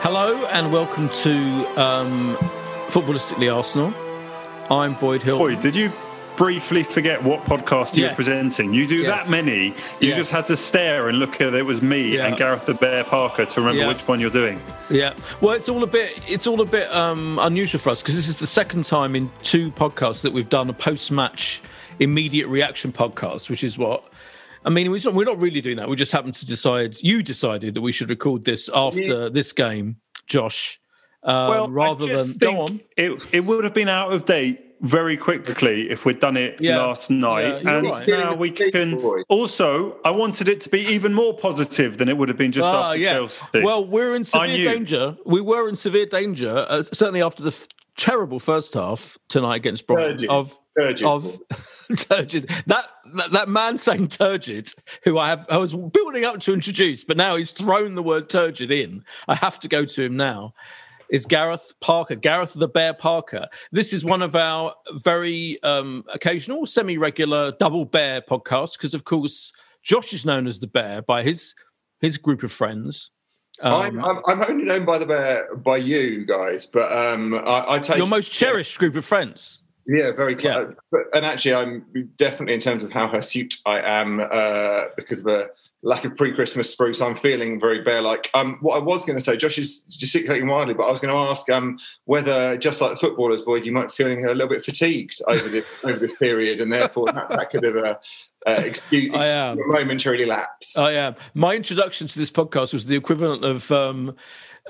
Hello and welcome to um, Footballistically Arsenal. I'm Boyd Hill. Boy, did you briefly forget what podcast you Yes. were presenting? You do Yes. that many. You Yes. just had to stare and look at it was me Yeah. and Gareth the Bear Parker to remember Yeah. which one you're doing. Yeah, well, it's all a bit it's all a bit um, unusual for us because this is the second time in two podcasts that we've done a post-match immediate reaction podcast, which is what. I mean, we're not, we're not really doing that. We just happened to decide. You decided that we should record this after this game, Josh, um, Well, rather I just than go on. It, it would have been out of date very quickly if we'd done it Yeah. last night. Yeah, and right. now we can. Also, I wanted it to be even more positive than it would have been just Ah, after yeah. Chelsea. Well, we're in severe danger. We were in severe danger, uh, certainly after the f- terrible first half tonight against Brighton. Turgid. Of Turgid. of turgid. That, that that man saying turgid, who I have I was building up to introduce, but now he's thrown the word turgid in. I have to go to him now. Is Gareth Parker, Gareth the Bear Parker. This is one of our very um, occasional, semi regular double bear podcasts because, of course, Josh is known as the Bear by his his group of friends. Um, I'm, I'm, I'm only known by the bear by you guys, but um, I, I take your most cherished group of friends. Yeah, very Yeah. and actually, I'm definitely in terms of how hirsute I am uh, because of a lack of pre-Christmas spruce. I'm feeling very bear-like. Um, what I was going to say, Josh is gesticulating wildly, but I was going to ask um, whether, just like the footballers, Boyd, you might be feeling a little bit fatigued over this over this period, and therefore that, that could have uh, uh, excused I am. a momentary lapse. I am. My introduction to this podcast was the equivalent of um,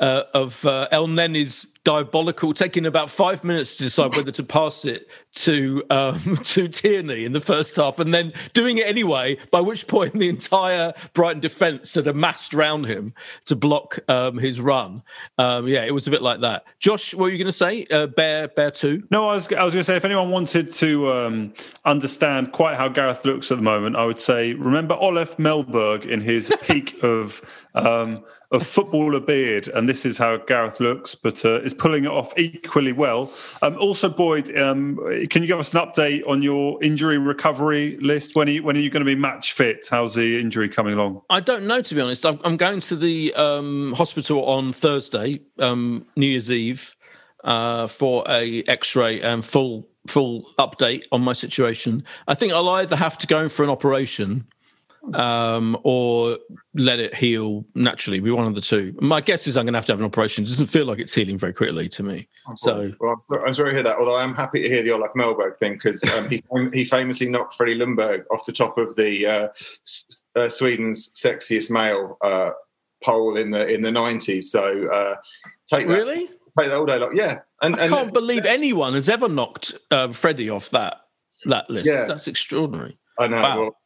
uh, of uh, Elneny's diabolical, taking about five minutes to decide whether to pass it to um, to Tierney in the first half, and then doing it anyway. By which point, the entire Brighton defence had amassed round him to block um, his run. Um, yeah, it was a bit like that. Josh, what were you going to say? Uh, Bear, Bear Two. No, I was, I was going to say, if anyone wanted to um, understand quite how Gareth looks at the moment, I would say, remember Olof Mellberg in his peak of um, of footballer beard, and this is how Gareth looks, but uh, is pulling it off equally well. Um, also, Boyd, um, can you give us an update on your injury recovery list? When are you, when are you going to be match fit? How's the injury coming along? I don't know, to be honest. I'm, going to the um, hospital on Thursday, um, New Year's Eve, uh, for a X-ray and full full update on my situation. I think I'll either have to go in for an operation um, or let it heal naturally. Be one of the two. My guess is I'm going to have to have an operation. It doesn't feel like it's healing very quickly to me. So well, I'm sorry to hear that. Although I'm happy to hear the Olof Mellberg thing because um, he he famously knocked Freddie Ljungberg off the top of the uh, uh, Sweden's sexiest male uh, poll in the in the 90s. So uh, take that. Really? Take that all day long. Yeah. And, I and can't believe anyone has ever knocked uh, Freddie off that that list. Yeah. That's extraordinary. I know. Wow. Well,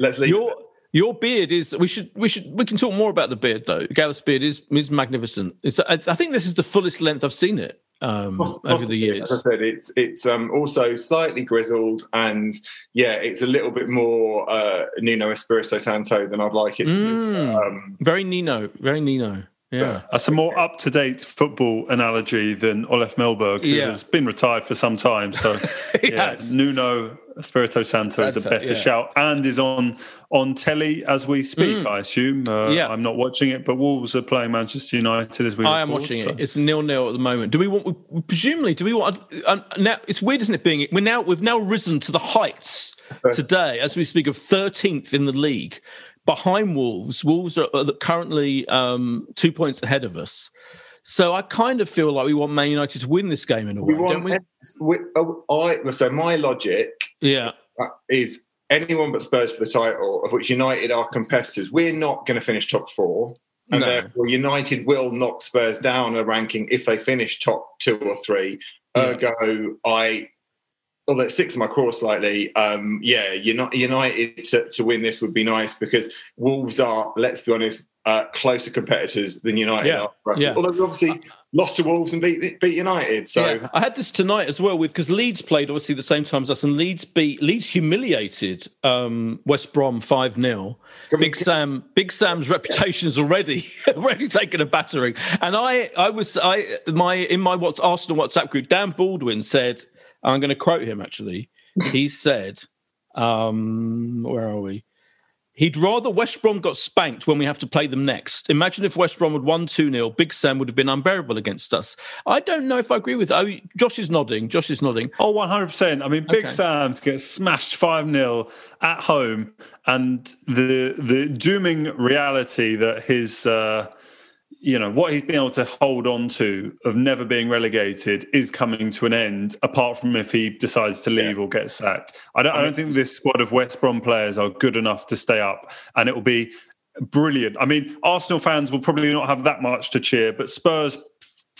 let's leave. Your, your beard is. We should. We should. We can talk more about the beard though. Gareth's beard is is magnificent. It's, I, I think this is the fullest length I've seen it um, Possibly, over the years. As I said, it's it's um, also slightly grizzled, and yeah, it's a little bit more uh, Nuno Espirito Santo than I'd like it to mm, be. Um, very Nino, very Nino. Yeah, that's a more up to date football analogy than Olof Mellberg, who yeah. has been retired for some time. So, yeah, Nuno Espirito Santo, is a better yeah. shout and is on on telly as we speak. Mm. I assume. Uh, yeah, I'm not watching it, but Wolves are playing Manchester United as we. I am watching so. it. It's nil nil at the moment. Do we want? We, presumably, do we want? Uh, now it's weird, isn't it? Being we're now we've now risen to the heights today as we speak of 13th in the league behind Wolves. Wolves are currently um, two points ahead of us. So I kind of feel like we want Man United to win this game in a way, we don't we? we oh, I, so my logic, yeah, uh, is anyone but Spurs for the title, of which United are competitors. We're not going to finish top four, and no. therefore United will knock Spurs down a ranking if they finish top two or three. Yeah. Ergo, I although it sticks in my core slightly, um, yeah, United to, to win this would be nice because Wolves are, let's be honest, uh, closer competitors than United yeah. are. Yeah. Although we obviously lost to Wolves and beat beat United. So yeah. I had this tonight as well with because Leeds played obviously the same time as us, and Leeds beat Leeds humiliated um, West Brom five 0 Big Sam, Big Sam's reputation is already already taken a battering, and I I was I my in my what's Arsenal WhatsApp group, Dan Baldwin said I'm going to quote him actually. He said, um, where are we? He'd rather West Brom got spanked when we have to play them next. Imagine if West Brom had won 2 0, Big Sam would have been unbearable against us. I don't know if I agree with that. Oh, Josh is nodding. Josh is nodding. Oh, 100%. I mean, Big okay. Sam to get smashed 5 0 at home and the the dooming reality that his. Uh, you know what he's been able to hold on to of never being relegated is coming to an end apart from if he decides to leave yeah. or get sacked I don't, I don't think this squad of west brom players are good enough to stay up and it will be brilliant i mean arsenal fans will probably not have that much to cheer but spurs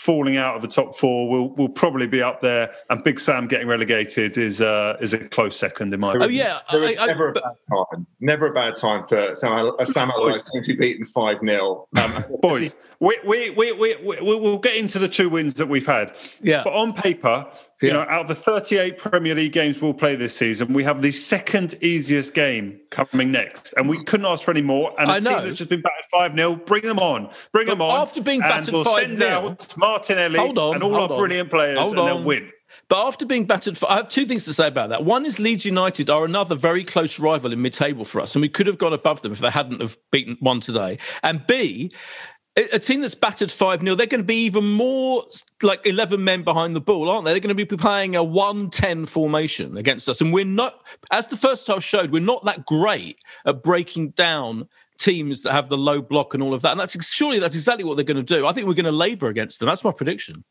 falling out of the top four will will probably be up there, and Big Sam getting relegated is uh, is a close second in my. opinion. Oh yeah, there is I, I, never a bad time. Never a bad time for Sam, uh, Sam Allardyce to be beaten five 0 um, Boys, we, we, we, we, we, we'll get into the two wins that we've had. Yeah, but on paper, you yeah. know, out of the 38 Premier League games we'll play this season, we have the second easiest game coming next. And we couldn't ask for any more. And a I team know. that's just been battered 5 0, bring them on. Bring but them on. After being battered we'll 5 0, Martinelli on, and all our on. brilliant players, hold and on. they'll win. But after being battered, for, I have two things to say about that. One is Leeds United are another very close rival in mid-table for us, and we could have gone above them if they hadn't have beaten one today. And B, a team that's battered 5 0, they're going to be even more like 11 men behind the ball, aren't they? They're going to be playing a 1 10 formation against us. And we're not, as the first half showed, we're not that great at breaking down teams that have the low block and all of that. And that's surely that's exactly what they're going to do. I think we're going to labour against them. That's my prediction.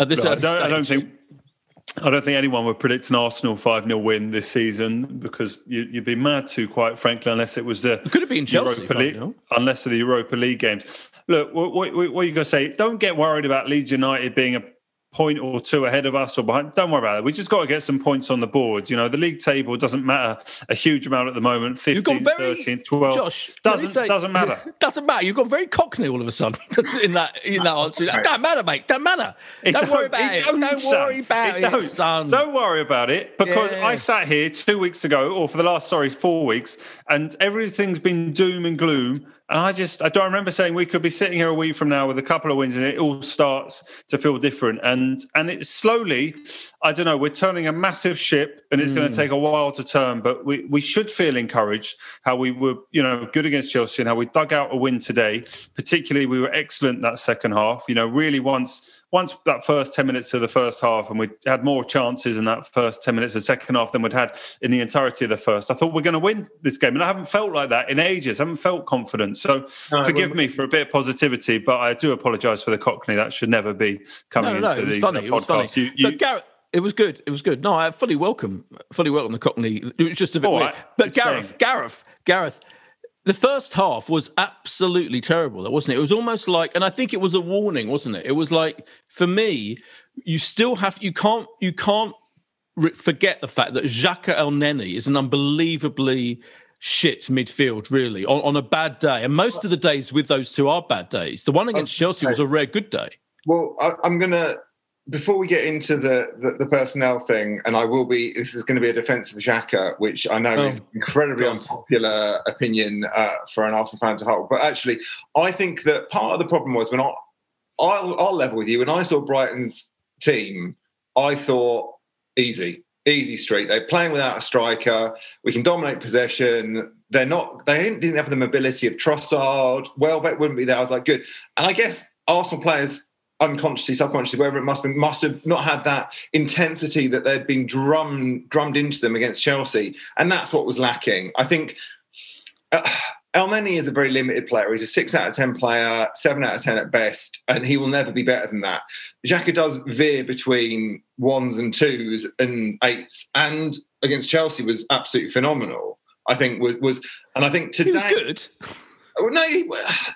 At this no, I, don't, I don't think. I don't think anyone would predict an Arsenal 5 0 win this season because you, would be mad to, quite frankly, unless it was the it could have been Chelsea, Europa League, unless the Europa League games. Look, what, what, what are you going to say? Don't get worried about Leeds United being a point or two ahead of us or behind. Don't worry about it. We just got to get some points on the board. You know, the league table doesn't matter a huge amount at the moment. 15th, very, 13th, 12th. Josh, doesn't, say, doesn't matter. Doesn't matter. You've gone very cockney all of a sudden in that in that answer. It don't matter, mate. Don't matter. It don't, don't worry about it. it. Don't, don't worry about it, it son. Don't worry about it because yeah. I sat here two weeks ago, or for the last, sorry, four weeks, and everything's been doom and gloom and I just, I don't remember saying we could be sitting here a week from now with a couple of wins and it all starts to feel different. And and it's slowly, I don't know, we're turning a massive ship and it's mm. going to take a while to turn, but we, we should feel encouraged how we were, you know, good against Chelsea and how we dug out a win today. Particularly, we were excellent that second half. You know, really once once that first 10 minutes of the first half and we had more chances in that first 10 minutes of the second half than we'd had in the entirety of the first, I thought we're going to win this game. And I haven't felt like that in ages. I haven't felt confident. So no, forgive well, me for a bit of positivity, but I do apologise for the Cockney. That should never be coming no, no, into the, the podcast. You, you, but Gareth, it was good. It was good. No, I fully welcome, fully welcome the Cockney. It was just a bit oh, weird. But Gareth. Gareth, Gareth, the first half was absolutely terrible, wasn't it? It was almost like, and I think it was a warning, wasn't it? It was like, for me, you still have, you can't, you can't forget the fact that Xhaka Elneny is an unbelievably shit midfield, really, on, on, a bad day. And most of the days with those two are bad days. The one against Chelsea was a rare good day. Well, I, I'm going to before we get into the, the, the personnel thing, and I will be, this is going to be a defence of Xhaka, which I know oh, is incredibly God. unpopular opinion uh, for an Arsenal fan to hold. But actually, I think that part of the problem was when I, I'll, I'll level with you. When I saw Brighton's team, I thought easy, easy street. They're playing without a striker. We can dominate possession. They're not. They didn't have the mobility of Trossard. Welbeck wouldn't be there. I was like, good. And I guess Arsenal players unconsciously, subconsciously, wherever it must be, must have not had that intensity that they'd been drummed drummed into them against Chelsea, and that's what was lacking. I think. Uh, Elneny is a very limited player. He's a six out of 10 player, seven out of 10 at best, and he will never be better than that. Xhaka does veer between ones and twos and eights, and against Chelsea was absolutely phenomenal. I think was, was and I think today. He was good. Well, no, he,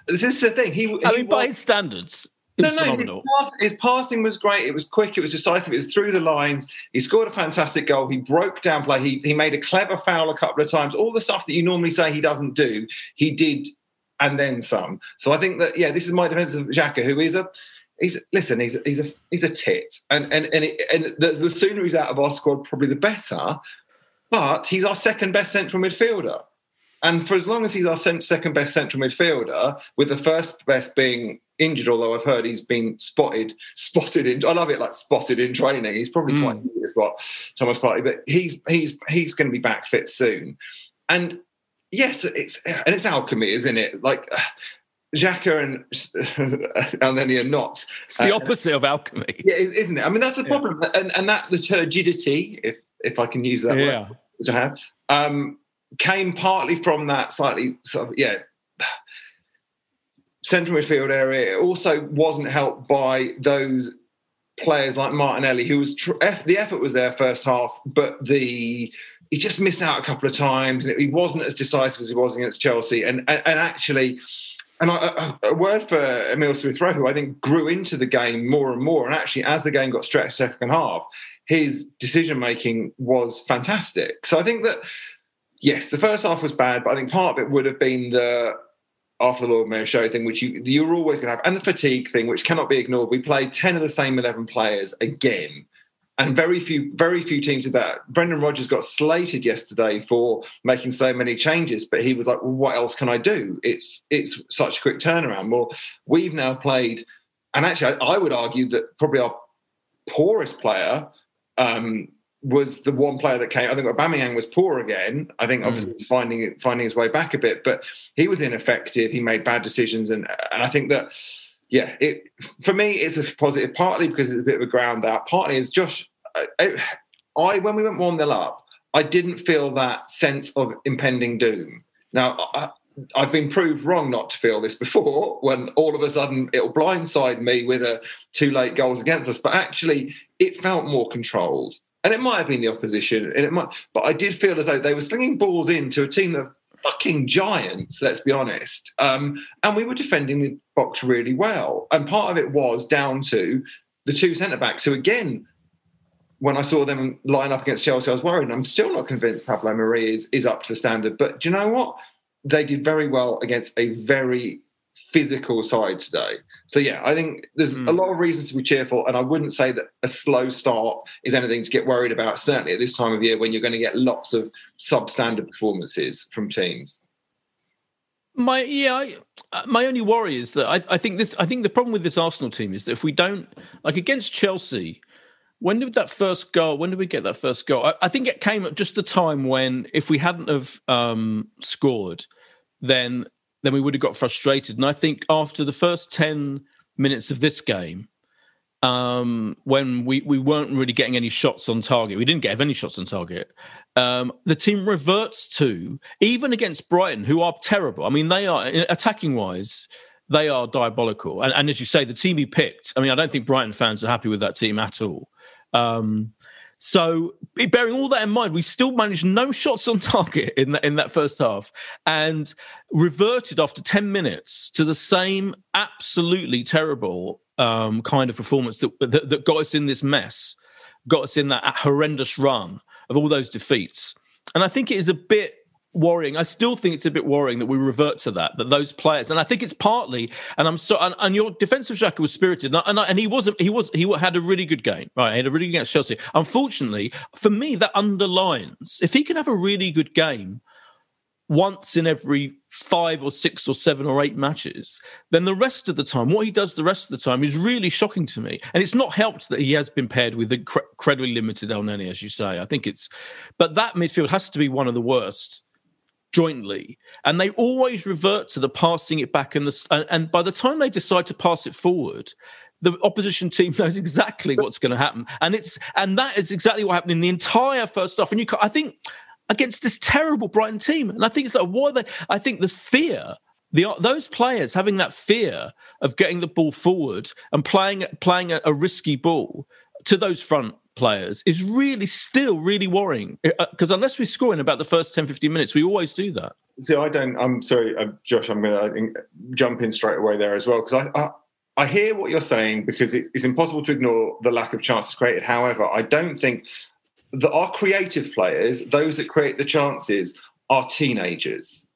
this is the thing. He, I mean, was, by his standards, no, no, his, pass, his, passing was great. It was quick. It was decisive. It was through the lines. He scored a fantastic goal. He broke down play. He, he made a clever foul a couple of times. All the stuff that you normally say he doesn't do, he did, and then some. So I think that yeah, this is my defense of Xhaka, who is a he's listen, he's he's a he's a tit, and and and, it, and the, the sooner he's out of our squad, probably the better. But he's our second best central midfielder. And for as long as he's our second best central midfielder, with the first best being injured, although I've heard he's been spotted, spotted in. I love it like spotted in training. He's probably mm. quite new as well, Thomas Partey, but he's he's he's going to be back fit soon. And yes, it's and it's alchemy, isn't it? Like. Xhaka and and then you're not. It's the uh, opposite of alchemy, yeah, isn't it? I mean, that's the problem, yeah. and and that the turgidity, if if I can use that yeah. word, which I have, um, came partly from that slightly sort of yeah central midfield area. It also wasn't helped by those players like Martinelli, who was tr- the effort was there first half, but the he just missed out a couple of times, and he wasn't as decisive as he was against Chelsea. And and, and actually, and a word for Emil Smith Rowe, who I think grew into the game more and more. And actually, as the game got stretched second half, his decision making was fantastic. So I think that yes, the first half was bad, but I think part of it would have been the after the Lord Mayor show thing, which you you're always going to have, and the fatigue thing, which cannot be ignored. We played ten of the same eleven players again, and very few very few teams did that. Brendan Rodgers got slated yesterday for making so many changes, but he was like, well, "What else can I do? It's it's such a quick turnaround." Well, we've now played, and actually, I, I would argue that probably our poorest player um, was the one player that came. I think Aubameyang was poor again. I think obviously mm. finding finding his way back a bit, but he was ineffective. He made bad decisions, and and I think that yeah, it for me it's a positive. Partly because it's a bit of a ground out. Partly is Josh. I, I when we went one nil up, I didn't feel that sense of impending doom. Now I, I've been proved wrong not to feel this before when all of a sudden it'll blindside me with a two late goals against us. But actually, it felt more controlled and it might have been the opposition, and it might, but I did feel as though they were slinging balls into a team of fucking giants. Let's be honest, um, and we were defending the box really well. And part of it was down to the two centre backs, who again, when I saw them line up against Chelsea, I was worried. And I'm still not convinced Pablo Mari is is up to the standard. But do you know what? They did very well against a very physical side today. So yeah, I think there's mm. a hmm. lot of reasons to be cheerful, and I wouldn't say that a slow start is anything to get worried about. Certainly at this time of year when you're going to get lots of substandard performances from teams. My yeah, I, uh, my only worry is that I, I think this. I think the problem with this Arsenal team is that if we don't like against Chelsea, when did that first goal? When did we get that first goal? I, I, think it came at just the time when, if we hadn't have um, scored, then then we would have got frustrated. And I think after the first 10 minutes of this game, um, when we, we weren't really getting any shots on target. We didn't get any shots on target. Um, the team reverts to even against Brighton, who are terrible. I mean, they are attacking wise, they are diabolical. And, and, as you say, the team he picked. I mean, I don't think Brighton fans are happy with that team at all. Um, so, bearing all that in mind, we still managed no shots on target in that in that first half, and reverted after ten minutes to the same absolutely terrible um, kind of performance that, that, that got us in this mess, got us in that horrendous run of all those defeats. And I think it is a bit worrying. I still think it's a bit worrying that we revert to that, that those players, and I think it's partly, and I'm so, and, and your defensive Xhaka was spirited, and, and, and, he wasn't, he was, he had a really good game, right? He had a really good game against Chelsea. Unfortunately, for me, that underlines if he can have a really good game once in every five or six or seven or eight matches, then the rest of the time, what he does the rest of the time is really shocking to me. And it's not helped that he has been paired with incredibly limited Elneny, as you say. I think it's, but that midfield has to be one of the worst jointly and they always revert to the passing it back and the and by the time they decide to pass it forward the opposition team knows exactly what's going to happen. And it's and that is exactly what happened in the entire first half. And you i think against this terrible brighton team and i think it's like why they i think the fear the, those players having that fear of getting the ball forward and playing playing a, a risky ball to those front players is really still really worrying because uh, unless we score in about the first 10 15 minutes we always do that see i don't i'm sorry uh, josh i'm going to jump in straight away there as well because I, I, I hear what you're saying because it's impossible to ignore the lack of chances created however i don't think that our creative players those that create the chances are teenagers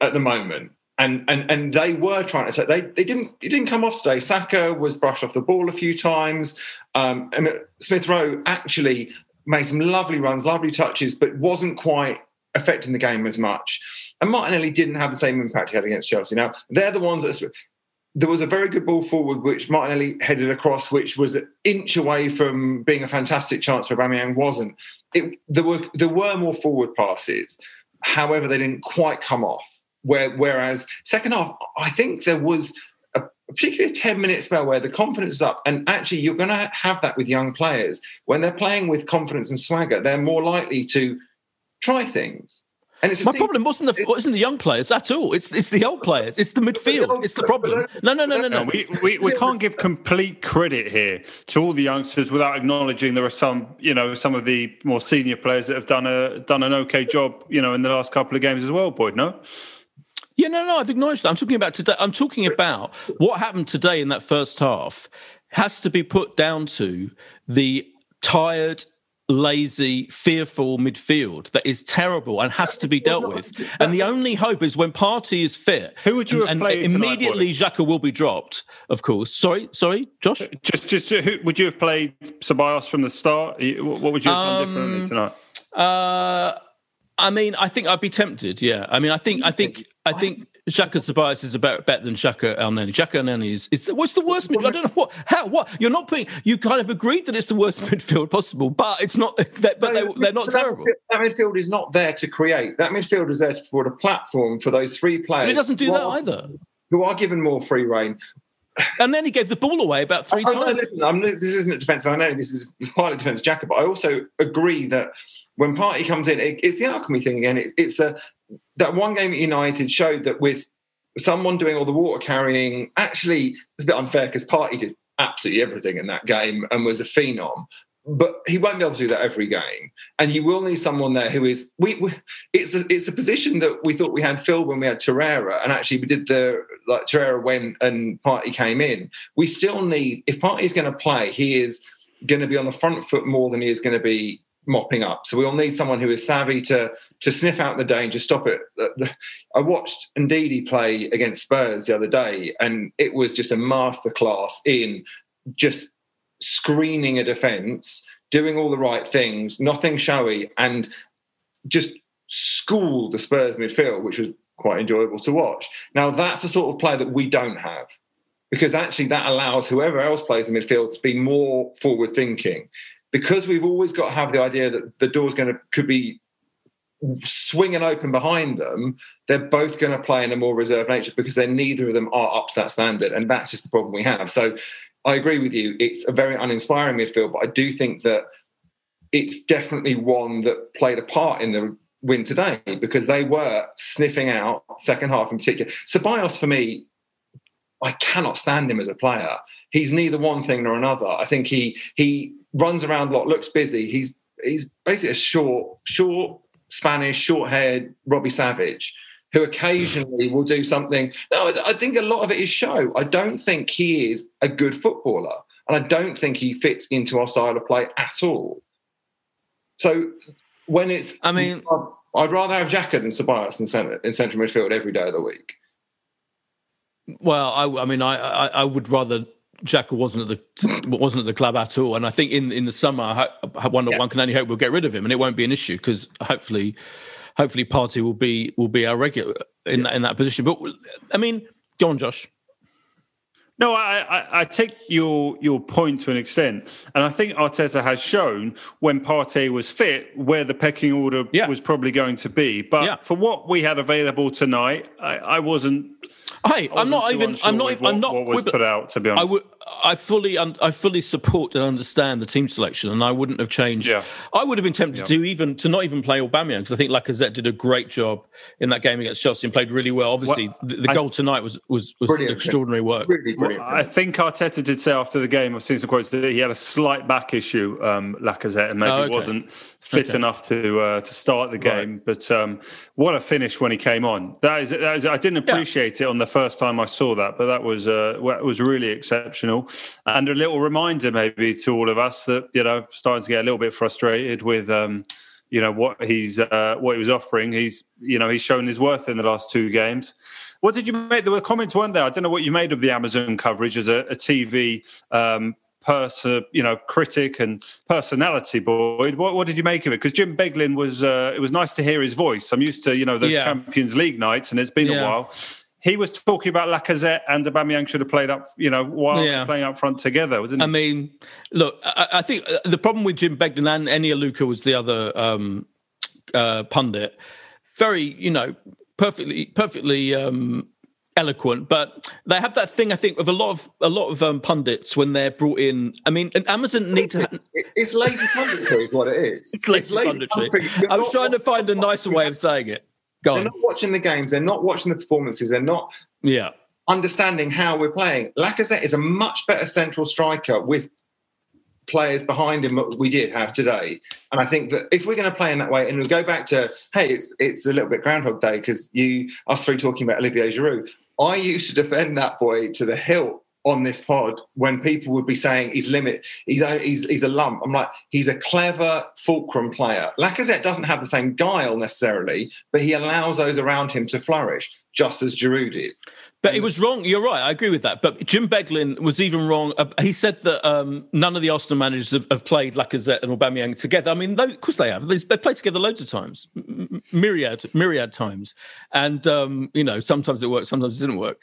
at the moment and and and they were trying to take they they didn't it didn't come off today. Saka was brushed off the ball a few times. Um, and Smith Rowe actually made some lovely runs, lovely touches, but wasn't quite affecting the game as much. And Martinelli didn't have the same impact he had against Chelsea. Now they're the ones that there was a very good ball forward which Martinelli headed across, which was an inch away from being a fantastic chance for Aubameyang. Wasn't it? There were there were more forward passes, however, they didn't quite come off. Where, whereas second half, I think there was particularly a 10 minute spell where the confidence is up. And actually, you're going to have that with young players. When they're playing with confidence and swagger, they're more likely to try things. And it's My team, problem wasn't the it, wasn't the young players at all. It's it's the old players. It's the midfield. It's the problem. No, no, no, no, no. We, we, we can't give complete credit here to all the youngsters without acknowledging there are some you know some of the more senior players that have done a done an okay job you know in the last couple of games as well. Boyd, no. Yeah, no, no, I've acknowledged that. I'm talking about today. I'm talking about what happened today in that first half has to be put down to the tired, lazy, fearful midfield that is terrible and has to be dealt with. And the only hope is when Partey is fit. Who would you have and, played and immediately? Xhaka will be dropped, of course. Sorry, sorry, Josh. Just, just who would you have played Ceballos from the start? What would you have done um, differently tonight? Uh, I mean, I think I'd be tempted. Yeah, I mean, I think, I think, I think Xhaka Ceballos is about better than Xhaka Elneny. Xhaka Elneny is, is the, what's the worst midfield? I don't know what, how, what you're not putting. You kind of agreed that it's the worst midfield possible, but it's not. But they, are not terrible. That midfield is not there to create. That midfield is there to provide a platform for those three players. But it doesn't do that are, either. Who are given more free reign. And then he gave the ball away about three I, times. I know, listen, this isn't a defensive. I know this is partly defence Xhaka, but I also agree that when Partey comes in, it, it's the alchemy thing again. It, it's the that one game at United showed that with someone doing all the water carrying, actually, it's a bit unfair because Partey did absolutely everything in that game and was a phenom. But he won't be able to do that every game, and he will need someone there who is. We, we it's a, it's a position that we thought we had filled when we had Torreira, and actually we did the like Torreira went and Partey came in. We still need if Partey is going to play, he is going to be on the front foot more than he is going to be mopping up. So we'll need someone who is savvy to to sniff out the danger, stop it. I watched Ndidi play against Spurs the other day, and it was just a masterclass in just screening a defence, doing all the right things, nothing showy, and just school the Spurs midfield, which was quite enjoyable to watch. Now that's the sort of player that we don't have. Because actually, that allows whoever else plays the midfield to be more forward thinking because we've always got to have the idea that the door's going to could be swinging open behind them, they're both going to play in a more reserved nature because then neither of them are up to that standard, and that's just the problem we have. So I agree with you. It's a very uninspiring midfield, but I do think that it's definitely one that played a part in the win today because they were sniffing out second half in particular. Ceballos for me, I cannot stand him as a player. He's neither one thing nor another. I think he he runs around a lot, looks busy. He's he's basically a short, short Spanish, short-haired Robbie Savage who occasionally will do something. No, I think a lot of it is show. I don't think he is a good footballer, and I don't think he fits into our style of play at all. So when it's, I mean, I'd rather have Xhaka than Ceballos in, center, in central midfield every day of the week. Well, I, I mean, I, I, I would rather Xhaka wasn't at the wasn't at the club at all, and I think in in the summer, one yeah. one can only hope we'll get rid of him, and it won't be an issue because hopefully, hopefully, Partey will be will be our regular in yeah. that in that position. But I mean, go on, Josh. No, I, I, I, take your your point to an extent, and I think Arteta has shown when Partey was fit where the pecking order yeah. was probably going to be. But yeah. for what we had available tonight, I, I wasn't. Hey, I'm not even. I'm not. What, I'm not. What was put out? To be honest, I would. I fully, I fully support and understand the team selection, and I wouldn't have changed. Yeah. I would have been tempted yeah. to even to not even play Aubameyang because I think Lacazette did a great job in that game against Chelsea and played really well. Obviously, well, the, the goal tonight was was, was extraordinary work. Really well, I think Arteta did say after the game, I've seen some quotes that he had a slight back issue, um, Lacazette, and maybe oh, okay. wasn't fit okay. enough to uh, to start the game. Right. But um, what a finish when he came on! That is, that is I didn't appreciate yeah. it on the first time I saw that, but that was uh, was really exceptional and a little reminder maybe to all of us that you know starting to get a little bit frustrated with. Um, you know what he's uh, what he was offering. He's you know he's shown his worth in the last two games. What did you make? There were comments, weren't there? I don't know what you made of the Amazon coverage as a, a TV um, person, you know, critic and personality, Boyd. What, what did you make of it? Because Jim Beglin was, uh, it was nice to hear his voice. I'm used to, you know, the yeah. Champions League nights, and it's been yeah. a while he was talking about Lacazette and Aubameyang should have played up, you know, while yeah. playing up front together, wasn't I mean, look, I, I, think uh, the problem with Jim Beglin and Eni Aluko was the other um, uh, pundit. Very, you know, perfectly, perfectly um, eloquent, but they have that thing. I think of a lot of a lot of um, pundits when they're brought in. I mean, Amazon need to. It's lazy punditry, is what it is. It's lazy, it's lazy punditry. punditry. I was trying to find a nicer way of saying it. Go they're not watching the games. They're not watching the performances. They're not yeah understanding how we're playing. Lacazette is a much better central striker with players behind him that we did have today. And I think that if we're going to play in that way, and we go back to, hey, it's it's a little bit Groundhog Day because you us three talking about Olivier Giroud. I used to defend that boy to the hilt on this pod when people would be saying he's limit, he's a, he's he's a lump. I'm like, he's a clever fulcrum player. Lacazette doesn't have the same guile necessarily, but he allows those around him to flourish, just as Giroud did. But he was wrong. You're right. I agree with that. But Jim Beglin was even wrong. Uh, he said that um, none of the Arsenal managers have, have, played Lacazette and Aubameyang together. I mean, they, of course they have. They, they played together loads of times, myriad, myriad times. And um, you know, sometimes it worked, sometimes it didn't work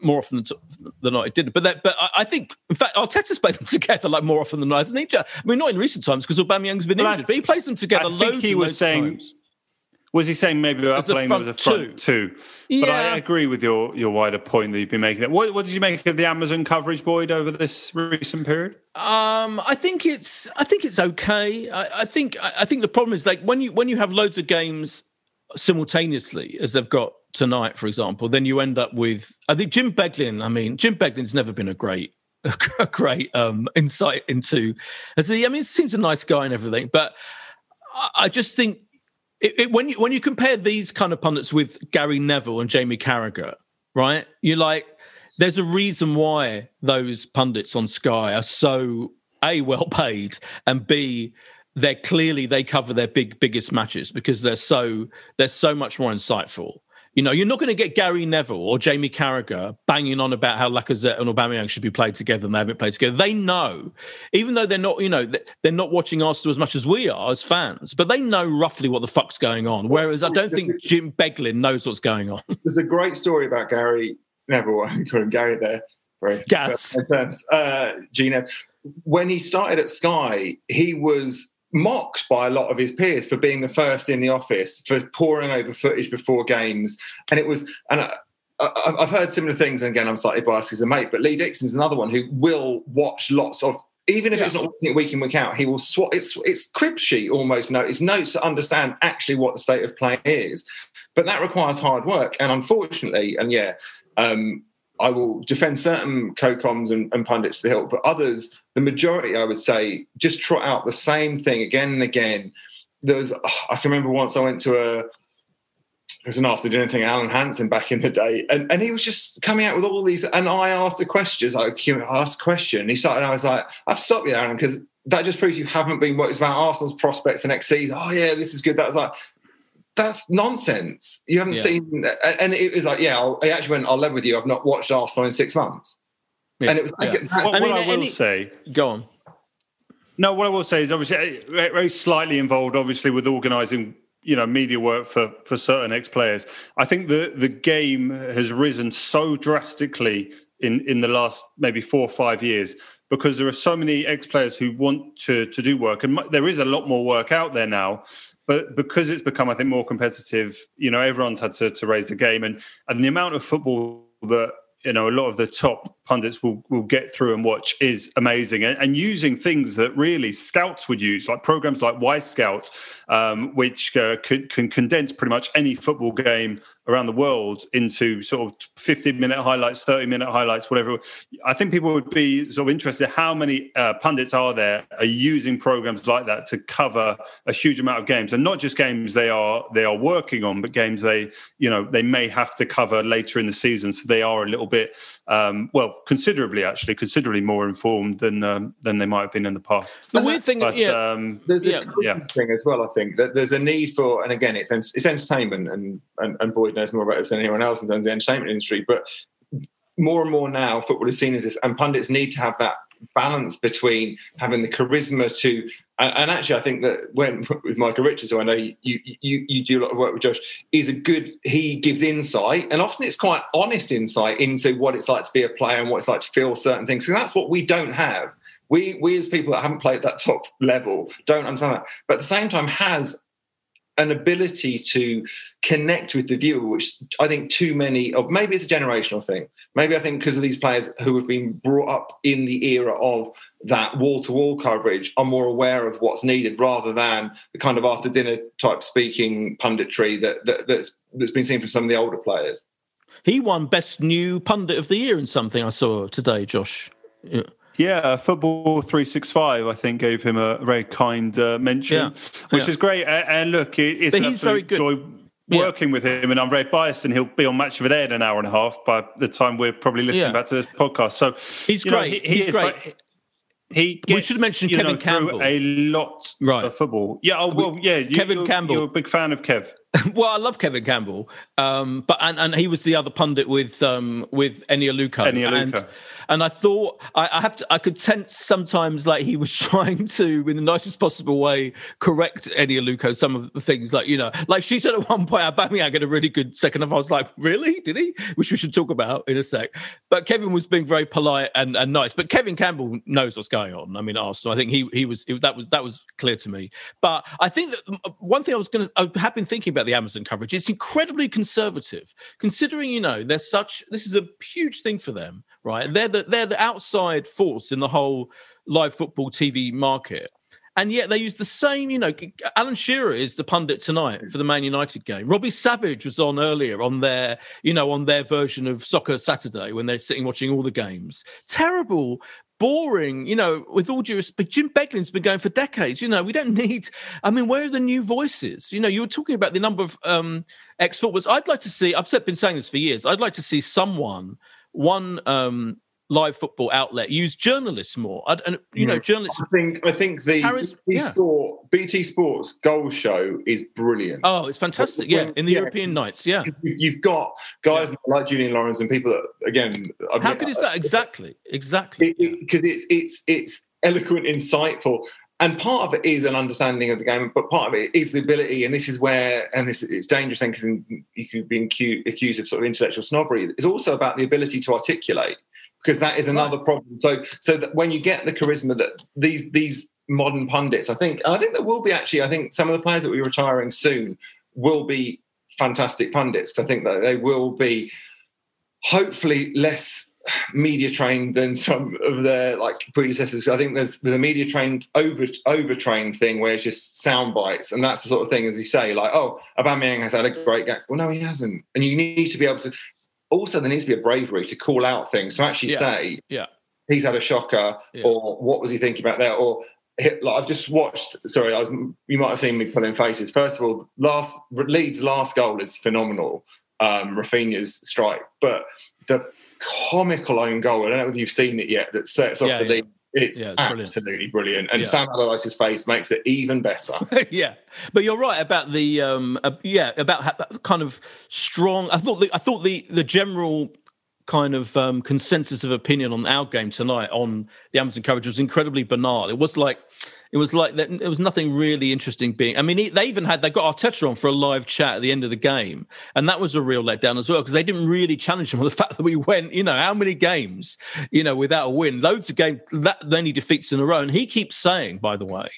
more often than, than not it didn't. But that, but I, think, in fact, Arteta's played them together like more often than not, hasn't he? I mean, not in recent times because Aubameyang's been well, injured, but he plays them together. I think he was saying. Times. Was he saying maybe about playing them as a front two? two. Yeah. But I agree with your your wider point that you've been making. What, what did you make of the Amazon coverage, Boyd, over this recent period? Um, I think it's I think it's okay. I, I think I think the problem is like when you when you have loads of games simultaneously as they've got tonight, for example, then you end up with I think Jim Beglin. I mean, Jim Beglin's never been a great a great um, insight into. I mean, he seems a nice guy and everything, but I just think it, it, when you when you compare these kind of pundits with Gary Neville and Jamie Carragher, right? You're like, there's a reason why those pundits on Sky are so a well paid and b they're clearly they cover their big biggest matches because they're so they're so much more insightful you know, you're not going to get Gary Neville or Jamie Carragher banging on about how Lacazette and Aubameyang should be played together and they haven't played together. They know, even though they're not, you know, they're not watching Arsenal as much as we are as fans, but they know roughly what the fuck's going on. Whereas I don't think Jim Beglin knows what's going on. There's a great story about Gary Neville. I call him Gary there. Gas. Uh, Gina, when he started at Sky, he was mocked by a lot of his peers for being the first in the office, for poring over footage before games. And it was, and I, I've heard similar things, and again, I'm slightly biased as a mate, but Lee Dixon's another one who will watch lots of even if Yeah. it's not watching it week in week out, he will swap. It's it's crib sheet almost. No, it's notes to understand actually what the state of play is, but that requires hard work. And unfortunately, and yeah, um, I will defend certain co-coms and, and pundits to the hilt, but others, the majority, I would say, just trot out the same thing again and again. There was, I can remember once I went to a it was an after dinner thing, Alan Hansen back in the day, and, and he was just coming out with all these. And I asked a question, like I asked a question, he started. I was like, "I've stopped you, Alan, because that just proves you haven't been what it's about Arsenal's prospects and XCs. Oh yeah, this is good. That was like." That's nonsense. You haven't Yeah. seen, and it was like, yeah. I'll, I actually went. I'll live with you. I've not watched Arsenal in six months, Yeah. and it was like, Yeah. that- What, I mean, what I will any- say, Go on. no, what I will say is obviously eh, very very slightly involved, obviously, with organising you know media work for for certain ex players. I think the the game has risen so drastically in in the last maybe four or five years because there are so many ex players who want to to do work, and there is a lot more work out there now. But because it's become, I think, more competitive, you know, everyone's had to, to raise the game, and and the amount of football that you know a lot of the top pundits will will get through and watch is amazing. And, and using things that really scouts would use like programs like Wyscouts um, which uh, could, can condense pretty much any football game around the world into sort of 15 minute highlights 30 minute highlights whatever i think people would be sort of interested how many uh, pundits are there are using programs like that to cover a huge amount of games and not just games they are they are working on but games they you know they may have to cover later in the season so they are a little bit um, well considerably actually considerably more informed than um, than they might have been in the past The weird thing, but yeah, um, There's a Yeah. Yeah. thing as well. I think that there's a need for, and again, it's it's entertainment, and, and and Boyd knows more about this than anyone else in terms of the entertainment industry. But more and more now, football is seen as this, and pundits need to have that balance between having the charisma to. And, actually, I think that when with Michael Richards, who I know you, you you do a lot of work with Josh, he's a good. He gives insight, and often it's quite honest insight into what it's like to be a player and what it's like to feel certain things. And that's what we don't have we we as people that haven't played that top level don't understand that but at the same time has an ability to connect with the viewer which i think too many of maybe it's a generational thing. Maybe i think because of these players who have been brought up in the era of that wall-to-wall coverage are more aware of what's needed rather than the kind of after dinner type speaking punditry that, that that's that's been seen from some of the older players. He won best new pundit of the year in something I saw today, Josh. Yeah. Yeah, Football 365, I think, gave him a very kind uh, mention, Yeah, which yeah. is great. A- And look, it- it's But an he's very absolute good. joy Yeah. working with him, and I'm very biased, and he'll be on Match of the Day in an hour and a half by the time we're probably listening Yeah. back to this podcast. So He's you know, great. he- he He's is, great. He We should mention Kevin know, Campbell. a lot Right. of football. Yeah, oh, well, yeah. You, Kevin you're, Campbell. You're a big fan of Kev. Well, I love Kevin Campbell, um, but and, and he was the other pundit with um, with Eni Aluko. And, and I thought I, I have to. I could sense sometimes like he was trying to, in the nicest possible way, correct Eni Aluko some of the things. Like you know, like she said at one point, Aubameyang had a really good second half. I was like, really? Did he? Which we should talk about in a sec. But Kevin was being very polite and, and nice. But Kevin Campbell knows what's going on. I mean, Arsenal. I think he he was that was that was clear to me. But I think that one thing I was going to I have been thinking about the Amazon coverage. It's incredibly conservative, considering you know they're such. This is a huge thing for them, right? Mm. They're the they're the outside force in the whole live football TV market. And yet they use the same, you know. Alan Shearer is the pundit tonight mm. for the Man United game. Robbie Savage was on earlier on their, you know, on their version of Soccer Saturday when they're sitting watching all the games. Terrible, boring, you know, with all due respect. Jim Beglin's been going for decades. You know, we don't need, I mean, where are the new voices? You know, you were talking about the number of um, ex footballers. I'd like to see, I've been saying this for years, I'd like to see someone, one um, live football outlet, use journalists more. I'd, and, you know, hmm. journalists. I think I think the Harris- BT, yeah. Sport, BT Sports goal show is brilliant. Oh, it's fantastic. Yeah, in the Yeah. European nights. Yeah. You- You've got guys like Julien Laurens and people that again. I've How met- good is that? Exactly. Exactly. because it's it's it's eloquent, insightful, and part of it is an understanding of the game, but part of it is the ability. And this is where, and this it's dangerous thing because you can be accused of sort of intellectual snobbery. It's also about the ability to articulate, because that is another problem. So so that when you get the charisma that these these modern pundits, I think I think there will be actually. I think some of the players that will be retiring soon will be fantastic pundits. I think that they will be hopefully less media trained than some of their like predecessors. I think there's the media trained over overtrained thing where it's just sound bites, and that's the sort of thing as you say, like, oh, Aubameyang has had a great game. Well, no, he hasn't, and you need to be able to. Also, there needs to be a bravery to call out things to actually Yeah. say, Yeah. he's had a shocker, Yeah. or what was he thinking about there, or hit- like I've just watched. Sorry, I was, you might have seen me pulling faces. First of all, last Leeds' last goal is phenomenal. Um, Raphinha's strike, but the comical own goal. I don't know whether you've seen it yet. That sets off Yeah, the yeah. lead. It's, Yeah, it's brilliant. absolutely brilliant, and Yeah. Sam Allardyce's face makes it even better. yeah, but you're right about the um, uh, yeah about ha- kind of strong. I thought the, I thought the the general kind of um, consensus of opinion on our game tonight on the Amazon coverage was incredibly banal. It was like it was like that. It was nothing really interesting. Being, I mean, they even had they got Arteta on for a live chat at the end of the game, and that was a real letdown as well because they didn't really challenge him on the fact that we went, you know, how many games, you know, without a win, loads of games, that many defeats in a row, and he keeps saying, by the way.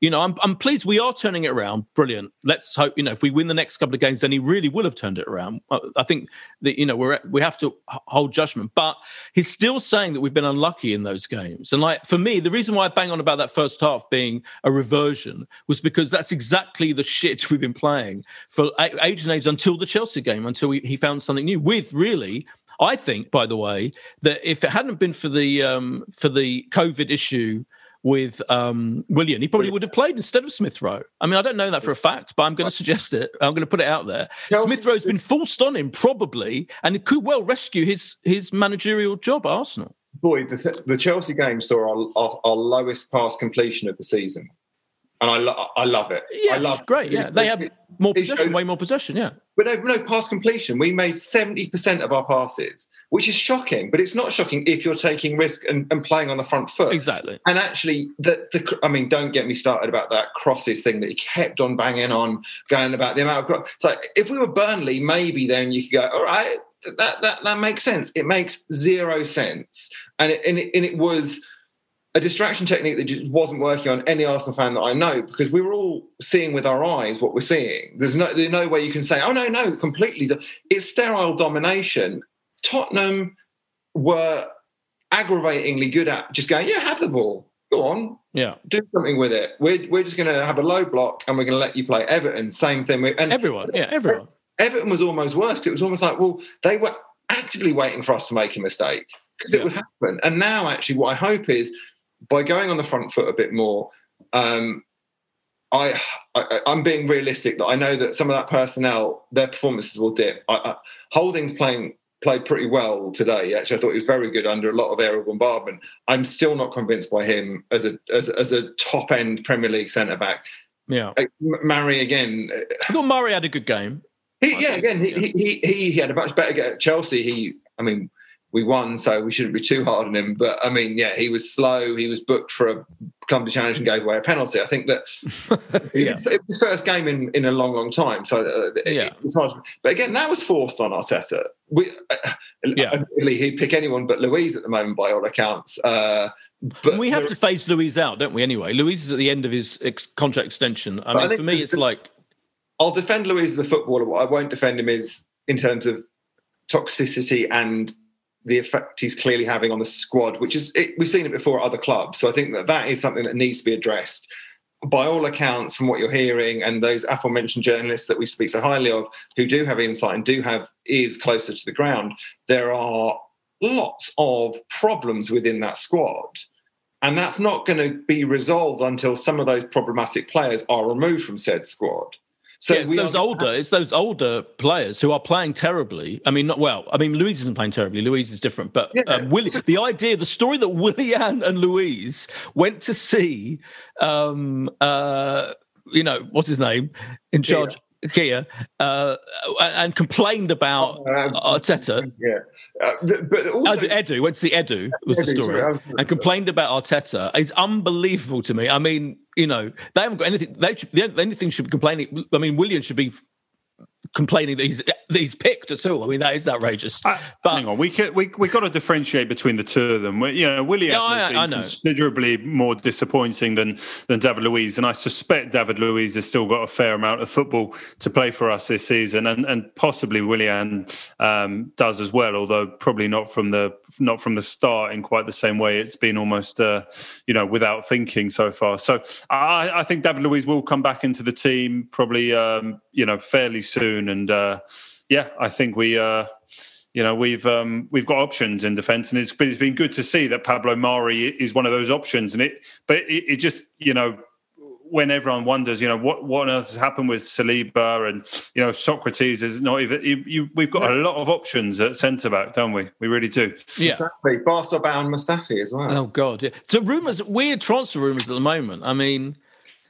You know, I'm, I'm pleased we are turning it around. Brilliant. Let's hope. You know, if we win the next couple of games, then he really will have turned it around. I I think that you know we're we have to hold judgment, but he's still saying that we've been unlucky in those games. And like for me, the reason why I bang on about that first half being a reversion was because that's exactly the shit we've been playing for age and age until the Chelsea game, until he found something new. With really, I think, by the way, that if it hadn't been for the um, for the COVID issue with um, Willian, he probably would have played instead of Smith Rowe. I mean, I don't know that for a fact, but I'm going to suggest it. I'm going to put it out there. Chelsea- Smith Rowe's been forced on him, probably, and it could well rescue his his managerial job at Arsenal. Boy, the, the Chelsea game saw our, our, our lowest pass completion of the season, and I lo- I love it. Yeah, I love great. Yeah, they have more it possession, way more possession. Yeah, But no, no pass completion. We made 70% of our passes, which is shocking, but it's not shocking if you're taking risk and, and playing on the front foot. exactly. And actually, the, the I mean, don't get me started about that crosses thing that he kept on banging on, going about the amount of. cro- So if we were Burnley, maybe then you could go, all right, that that that makes sense. It makes zero sense, and it, and it, and it was a distraction technique that just wasn't working on any Arsenal fan that I know because we were all seeing with our eyes what we're seeing. There's no there's no way you can say, oh no, no, completely. do-" It's sterile domination. Tottenham were aggravatingly good at just going, yeah, have the ball, go on, Yeah, do something with it. We're we're just going to have a low block and we're going to let you play Everton. Same thing. And everyone. Yeah, everyone. Everton was almost worse. It was almost like, well, they were actively waiting for us to make a mistake because Yeah. it would happen. And now, actually, what I hope is by going on the front foot a bit more, um, I, I I'm being realistic that I know that some of that personnel, their performances will dip. I, I, Holding's playing played pretty well today. Actually, I thought he was very good under a lot of aerial bombardment. I'm still not convinced by him as a as, as a top end Premier League centre back. Yeah, M- Murray again. uh, I thought Murray had a good game. He, yeah, again, he, he he he had a much better game at Chelsea. He, I mean, we won, so we shouldn't be too hard on him. But I mean, yeah, he was slow. He was booked for a company challenge and gave away a penalty. I think that Yeah. it was his first game in, in a long, long time. So uh, it, Yeah. it's hard. But again, that was forced on Arteta. We, uh, Yeah. he'd pick anyone but Luiz at the moment, by all accounts. Uh, but we have to phase Luiz out, don't we? Anyway, Luiz is at the end of his ex- contract extension. I But I mean, for me, the- it's like I'll defend Luiz as a footballer. What I won't defend him is in terms of toxicity and the effect he's clearly having on the squad, which is it, we've seen it before at other clubs. So I think that that is something that needs to be addressed. By all accounts, from what you're hearing, and those aforementioned journalists that we speak so highly of, who do have insight and do have ears closer to the ground, there are lots of problems within that squad. And that's not going to be resolved until some of those problematic players are removed from said squad. So yeah, it's those are- older, it's those older players who are playing terribly. I mean, not well. I mean, Luiz isn't playing terribly. Luiz is different, but Yeah. um, Willie, the idea, the story that Willian and Luiz went to see, um, uh, you know, what's his name in charge, Kia, uh, and complained about Um, Arteta. Yeah, uh, but also Edu, Edu went to see Edu was the story, sorry, and complained about Arteta. It's unbelievable to me. I mean, you know, they haven't got anything. They should, the only thing should be complaining. I mean, Willian should be complaining that he's that he's picked at all. I mean, that is outrageous. Uh, but hang on, we could, we we got to differentiate between the two of them. We, you know, Willian Yeah, I- I know. considerably more disappointing than than David Luiz, and I suspect David Luiz has still got a fair amount of football to play for us this season, and and possibly Willian um, does as well, although probably not from the not from the start in quite the same way. It's been almost uh, you know without thinking so far. So I, I think David Luiz will come back into the team probably um, you know fairly soon, and uh, yeah, I think we. Uh, you know we've um, we've got options in defence, and it's been, it's been good to see that Pablo Mari is one of those options. And it, but it, it just you know when everyone wonders, you know what what on earth has happened with Saliba and you know Sokratis is not even. You, you, we've got a lot of options at centre back, don't we? We really do. yeah. Exactly. Barca bound Mustafi as well. Oh God! Yeah. So rumors, weird transfer rumors at the moment. I mean,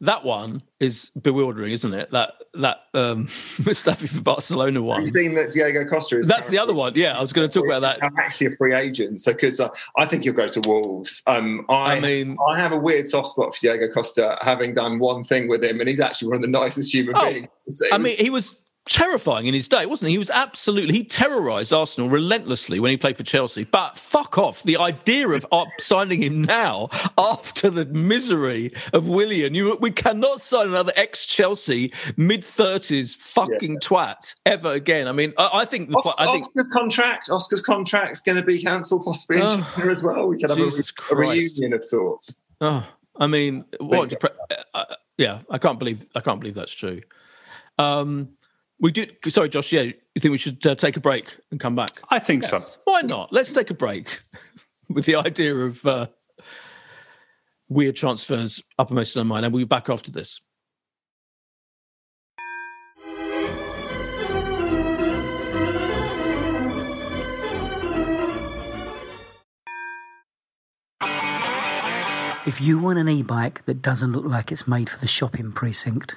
that one is bewildering, isn't it? That that um, Mustafi for Barcelona Have one. you seen that Diego Costa is? That's the other one. Yeah, I was going to talk about that. I'm actually a free agent, so because uh, I think he'll go to Wolves. Um, I, I mean- I have a weird soft spot for Diego Costa, having done one thing with him, and he's actually one of the nicest human Oh, beings. I mean, he was terrifying in his day, wasn't he? He was absolutely he terrorised Arsenal relentlessly when he played for Chelsea. But fuck off! The idea of up signing him now after the misery of Willian, you we cannot sign another ex-Chelsea mid thirties fucking twat ever again. I mean, I, I think Os- I think Oscar's contract, Oscar's contract's going to be cancelled possibly in Oh, China as well. We could have a, a reunion of sorts. Oh, I mean, what? Depre- uh, yeah, I can't believe I can't believe that's true. Um, we do. Sorry, Josh. Yeah, you think we should uh, take a break and come back? I think so. Why not? Let's take a break with the idea of uh, weird transfers uppermost in our mind, and we'll be back after this. If you want an e bike that doesn't look like it's made for the shopping precinct,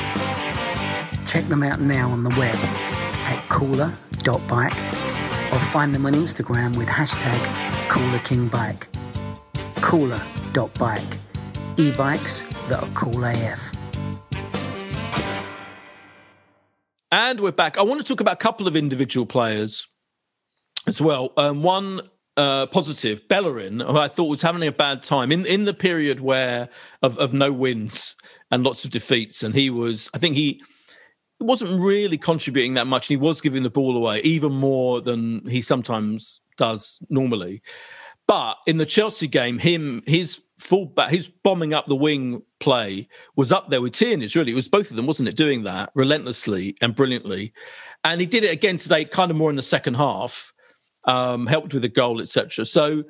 Check them out now on the web at cooler.bike or find them on Instagram with hashtag coolerkingbike. Cooler.bike. E-bikes that are cool AF. And we're back. I want to talk about a couple of individual players as well. Um, one uh, positive, Bellerin, who I thought was having a bad time in, in the period where of, of no wins and lots of defeats. And he was, I think he wasn't really contributing that much. He was giving the ball away even more than he sometimes does normally. But in the Chelsea game, him his fullback, his bombing up the wing play was up there with Tierney's. Really, it was both of them, wasn't it? Doing that relentlessly and brilliantly, and he did it again today, kind of more in the second half, um, helped with a goal, etc. So.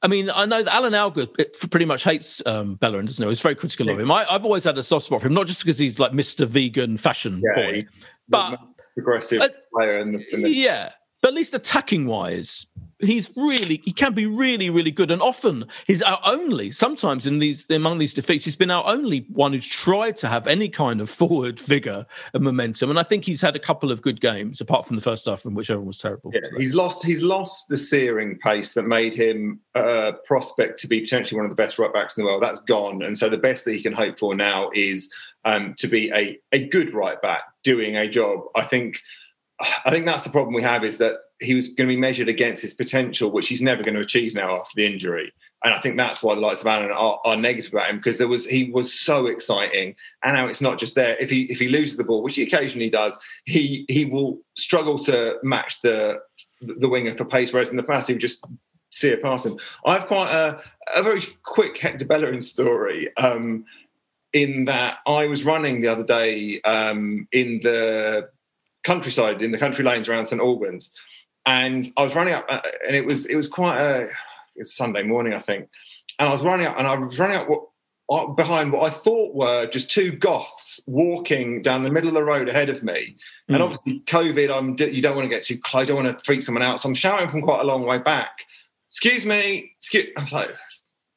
I mean, I know that Alan Alger pretty much hates um, Bellerin, doesn't he? He's very critical of him. I, I've always had a soft spot for him, not just because he's like Mr. Vegan fashion Yeah, boy, but progressive Uh, player in the, in the yeah, but at least attacking wise, he's really he can be really really good. And often he's our only. Sometimes in these among these defeats, he's been our only one who's tried to have any kind of forward vigor and momentum. And I think he's had a couple of good games, apart from the first half, in which everyone was terrible. Yeah, he's lost. He's lost the searing pace that made him a prospect to be potentially one of the best right backs in the world. That's gone, and so the best that he can hope for now is um, to be a a good right back doing a job. I think. I think that's the problem we have is that he was going to be measured against his potential, which he's never going to achieve now after the injury. And I think that's why the likes of Alan are, are negative about him because there was he was so exciting, and now it's not just there. If he if he loses the ball, which he occasionally does, he he will struggle to match the the winger for pace. Whereas in the past, he would just see it past him. I have quite a, a very quick Hector Bellerin story. Um, in that I was running the other day um, in the countryside, in the country lanes around St Albans, and I was running up, uh, and it was it was quite a it was Sunday morning, I think, and I was running up, and I was running up what uh, behind what I thought were just two goths walking down the middle of the road ahead of me. Mm. And hmm. obviously, COVID, I'm you don't want to get too close, I don't want to freak someone out. So I'm shouting from quite a long way back. Excuse me, excuse. I was like,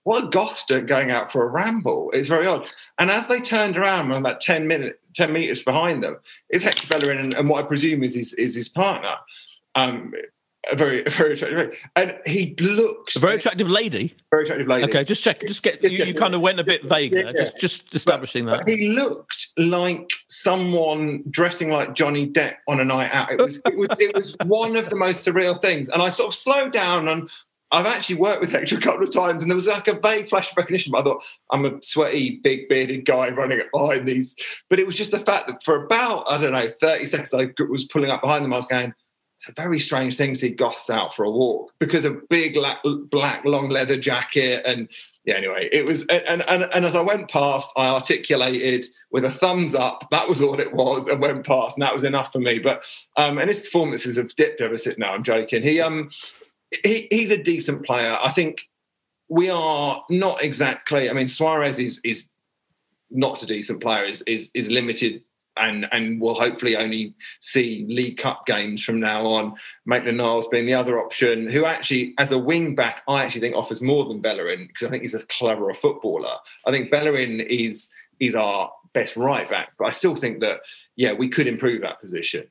what are goths doing going out for a ramble? It's very odd. And as they turned around, about 10 minutes, 10 meters behind them, is Hector Bellerin and, and what I presume is his, is his partner. Um, a very, a very attractive, lady. and he looks a very attractive lady. Very attractive lady. Okay, just check. Just get. You, you kind of went a bit vague yeah, there. Just, just establishing but, that. But he looked like someone dressing like Johnny Depp on a night out. It was, it was, it was one of the most surreal things. And I sort of slowed down and I've actually worked with Hector a couple of times, and there was like a vague flash of recognition. But I thought I'm a sweaty, big bearded guy running behind these. But it was just the fact that for about I don't know 30 seconds, I was pulling up behind them. I was going, "It's a very strange thing to see goths out for a walk because of big black, black long leather jacket." And yeah, anyway, it was. And, and and as I went past, I articulated with a thumbs up. That was all it was, and went past, and that was enough for me. But um, and his performances have dipped ever since. No, I'm joking. He um he, he's a decent player. I think we are not exactly. I mean, Suarez is is not a decent player. is is is limited and and will hopefully only see League Cup games from now on. Maitland Niles being the other option, who actually, as a wing back, I actually think offers more than Bellerin because I think he's a cleverer footballer. I think Bellerin is is our best right back, but I still think that yeah, we could improve that position.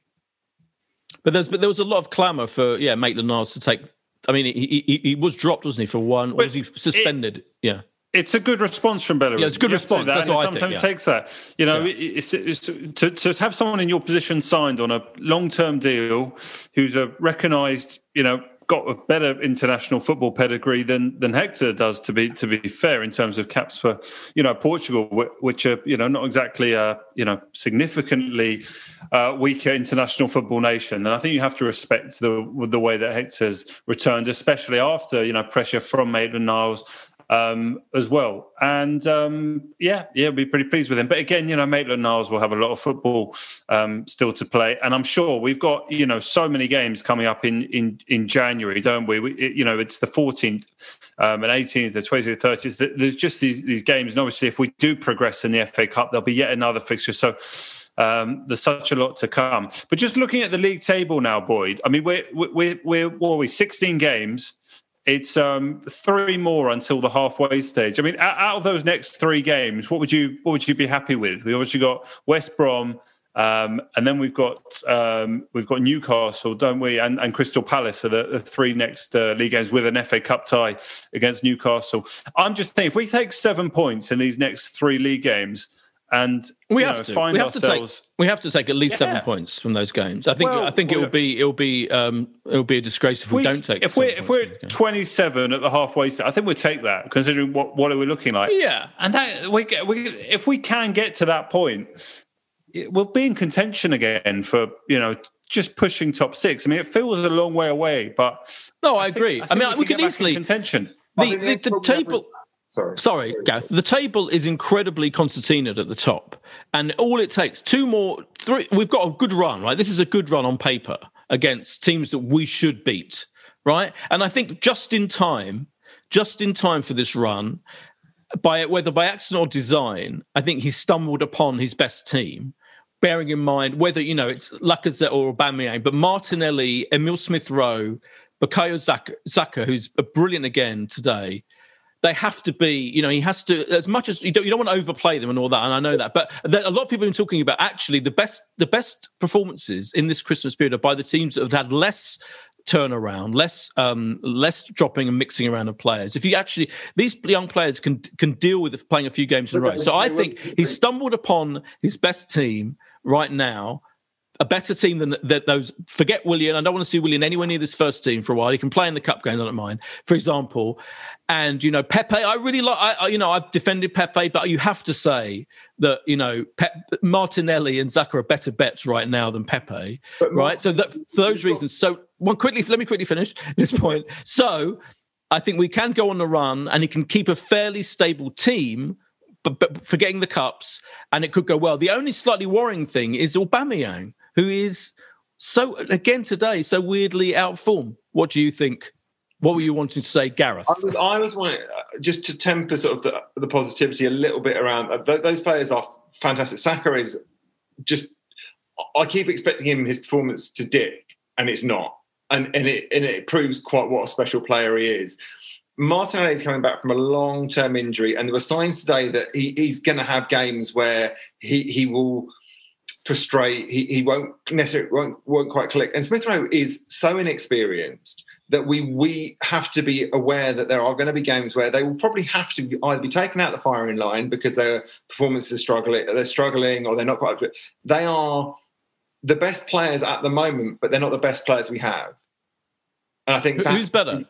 But there's but there was a lot of clamour for yeah Maitland Niles to take I mean, he, he, he was dropped, wasn't he, for one? Or was he suspended? It, yeah. It's a good response from Bellerin. Yeah, it's a good response. That. That's what sometimes I think, yeah. takes that. You know, yeah. it's, it's, to, to have someone in your position signed on a long term deal who's a recognised, you know, got a better international football pedigree than than Hector does. To be to be fair, in terms of caps for you know Portugal, which are you know not exactly a you know significantly uh, weaker international football nation. And I think you have to respect the the way that Hector's returned, especially after you know pressure from Maitland Niles um, as well. And um, yeah, yeah, be pretty pleased with him. But again, you know, Maitland Niles will have a lot of football um, still to play, and I'm sure we've got you know so many games coming up in in in January, don't we? we it, you know, it's the 14th um, and 18th, the 20th, 30th. There's just these these games, and obviously, if we do progress in the FA Cup, there'll be yet another fixture. So. Um, there's such a lot to come. But just looking at the league table now, Boyd. I mean, we're we're we're what are we? 16 games it's um, three more until the halfway stage. I mean, out of those next three games, what would you what would you be happy with? We obviously got West Brom, um, and then we've got um, we've got Newcastle, don't we? And, and Crystal Palace are the, the three next uh, league games with an FA Cup tie against Newcastle. I'm just thinking if we take seven points in these next three league games, and we have know, to find we have ourselves. To take, we have to take at least yeah. seven points from those games. I think. Well, I think well, it will be. It will be. Um, it will be a disgrace if we, we don't take. If we're if we're twenty seven at the halfway, I think we'll take that considering what what are we looking like. Yeah, and that we, we if we can get to that point, we'll be in contention again for you know just pushing top six. I mean, it feels a long way away, but no, I, I agree. Think, I, I mean, we, we can easily contention. The, the, the table. Sorry. Sorry, Gath. The table is incredibly concertinaed at the top. And all it takes, two more, three, we've got a good run, right? This is a good run on paper against teams that we should beat, right? And I think just in time, just in time for this run, by whether by accident or design, I think he stumbled upon his best team. Bearing in mind whether you know it's Lacazette or Aubameyang, but Martinelli, Emil Smith Rowe, Bukayo Saka, who's brilliant again today, they have to be, you know, he has to, as much as you don't, you don't want to overplay them and all that. And I know that, but a lot of people have been talking about actually the best, the best performances in this Christmas period are by the teams that have had less turnaround, less, um, less dropping and mixing around of players. If you actually, these young players can can deal with playing a few games in a row. So I think he's stumbled upon his best team right now a better team than that. Those forget Willian. I don't want to see Willian anywhere near this first team for a while. He can play in the cup game. I don't mind, for example. And you know Pepe, I really like. I, you know I've defended Pepe, but you have to say that you know Pep, Martinelli and Xhaka are better bets right now than Pepe, but right? So that, for those reasons. So one quickly, let me quickly finish this point. So I think we can go on the run, and he can keep a fairly stable team but, but forgetting the cups, and it could go well. The only slightly worrying thing is Aubameyang who is so again today so weirdly out form. What do you think? What were you wanting to say, Gareth? I was, I was wanting uh, just to temper sort of the, the positivity a little bit around uh, those players are fantastic. Saka is just. I keep expecting him his performance to dip, and it's not, and and it and it proves quite what a special player he is. Martinelli is coming back from a long term injury, and there were signs today that he, he's going to have games where he he will frustrate. He, he won't necessarily won't, won't quite click. And Smith Rowe is so inexperienced that we we have to be aware that there are going to be games where they will probably have to either be taken out the firing line because their performances are struggling, they're struggling, or they're not quite. up to it. They are the best players at the moment, but they're not the best players we have. And I think who's better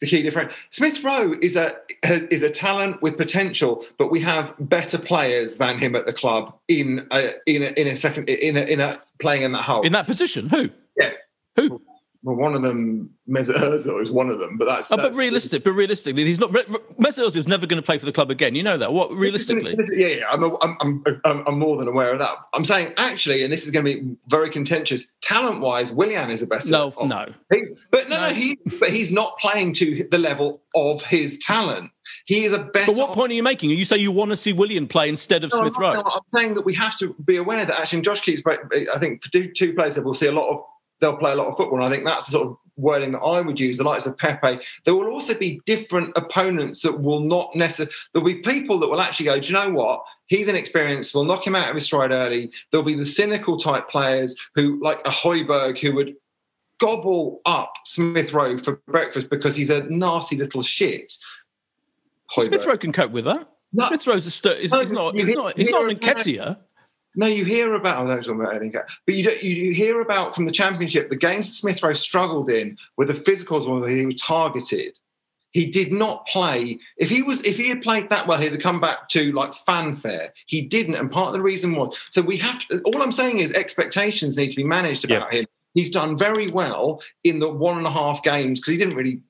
the key difference. Smith Rowe is a is a talent with potential, but we have better players than him at the club in a, in a, in a second in a, in a playing in that hole in that position. Who? Yeah, who? Well, one of them, Mesut Ozil, is one of them, but that's. Oh, that's but realistic, but realistically, he's not. Mesut Ozil is never going to play for the club again. You know that. What realistically? Yeah, yeah, I'm, a, I'm, I'm, I'm more than aware of that. I'm saying actually, and this is going to be very contentious. Talent wise, Willian is a better. No, no. He's, but no, no, he, but he's not playing to the level of his talent. He is a better. But what point are you making? You say you want to see Willian play instead of no, Smith Rowe. No, I'm saying that we have to be aware that actually, Josh keeps. I think for two, two players that we'll see a lot of. They'll play a lot of football, and I think that's the sort of wording that I would use, the likes of Pepe, there will also be different opponents that will not necessarily, there'll be people that will actually go, do you know what? He's inexperienced, we'll knock him out of his stride early. There'll be the cynical type players who, like a Højbjerg, who would gobble up Smith Rowe for breakfast because he's a nasty little shit. Smith Rowe can cope with that. No. Smith Rowe's a st- he's, no, he's not, he's not, he's not an Nketiah. No, you hear about. I don't talk about Eddie but you don't, you hear about from the championship the games that Smith Rowe struggled in were the physicals where he was targeted. He did not play. If he was, if he had played that well, he'd have come back to like fanfare. He didn't, and part of the reason was so we have. To, all I'm saying is expectations need to be managed about him. He's done very well in the one and a half games because he didn't really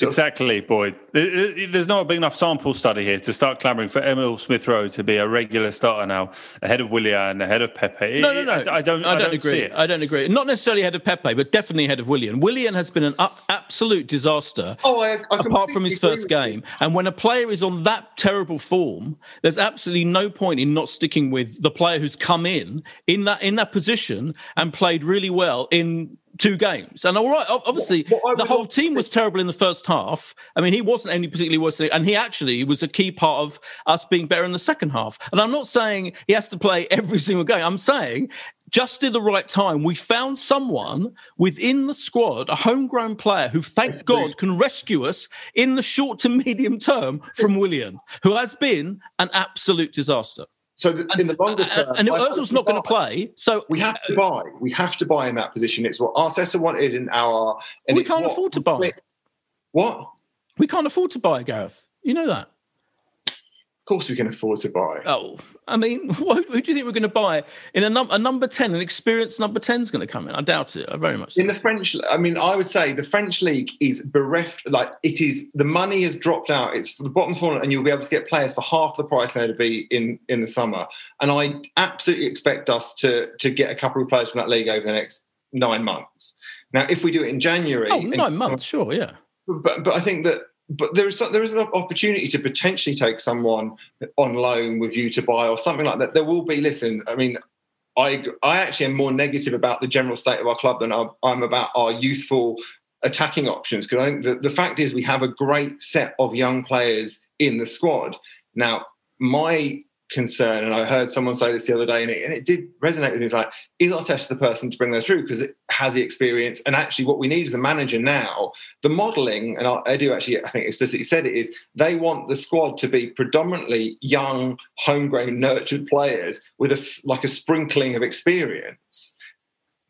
Exactly, Boyd. There's not a big enough sample study here to start clamouring for Emil Smith Rowe to be a regular starter now, ahead of Willian, ahead of Pepe. No, no, no. I, I don't. I, I don't, don't agree. I don't agree. Not necessarily ahead of Pepe, but definitely ahead of Willian. Willian has been an absolute disaster. Oh, I, apart from his first game, and when a player is on that terrible form, there's absolutely no point in not sticking with the player who's come in in that in that position and played really well in two games. And all right, obviously, the whole team was terrible in the first half. I mean, he wasn't any particularly worse, and he actually was a key part of us being better in the second half. And I'm not saying he has to play every single game. I'm saying just at the right time, we found someone within the squad, a homegrown player who, thank God, can rescue us in the short to medium term from Willian, who has been an absolute disaster. So the, in the longer term, and Ozil's not going to play. So we have to buy. We have to buy in that position. It's what Arteta wanted in our. And we can't afford to buy. What? We can't afford to buy, Gareth. You know that course we can afford to buy. Oh, I mean, who do you think we're going to buy in a, num- a number 10, an experienced number 10 is going to come in? I doubt it. I very much. In the French, I mean, I would say the French league is bereft, like it is, the money has dropped out. It's for the bottom four, and you'll be able to get players for half the price they'd be in, in the summer. And I absolutely expect us to, to get a couple of players from that league over the next nine months. Now, if we do it in January. Oh, nine and, months, sure, yeah. But, but I think that but there is there is an opportunity to potentially take someone on loan with you to buy or something like that. There will be. Listen, I mean, I I actually am more negative about the general state of our club than I'm about our youthful attacking options because I think the, the fact is we have a great set of young players in the squad. Now, my concern, and I heard someone say this the other day, and it, and it did resonate with me. It's like, is Arteta the person to bring those through? Because it has the experience, and actually, what we need as a manager now, the modelling, and I, I, do actually, I think explicitly said it is they want the squad to be predominantly young, homegrown, nurtured players with a like a sprinkling of experience.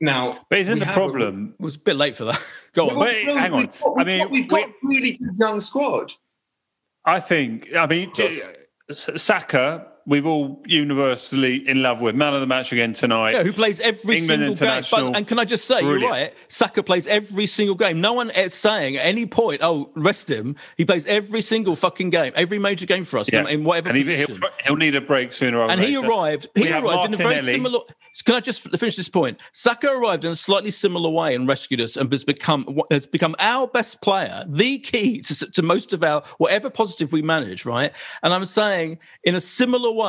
Now, but isn't the problem? A, it was a bit late for that. Go on, wait, hang on. Got, I mean, we've got, we, really good young squad. I think. I mean, Saka we've all universally in love with. Man of the match again tonight. Yeah, who plays every England single game. But, and can I just say, Brilliant. you're right. Saka plays every single game. No one is saying at any point, "Oh, rest him." He plays every single fucking game, every major game for us, Yeah. in, whatever and position. he'll, he'll need a break sooner or and later. And he arrived. We He have arrived in a very similar. Can I just finish this point? Saka arrived in a slightly similar way and rescued us, and has become has become our best player, the key to, to most of our whatever positive we manage. Right, and I'm saying in a similar way.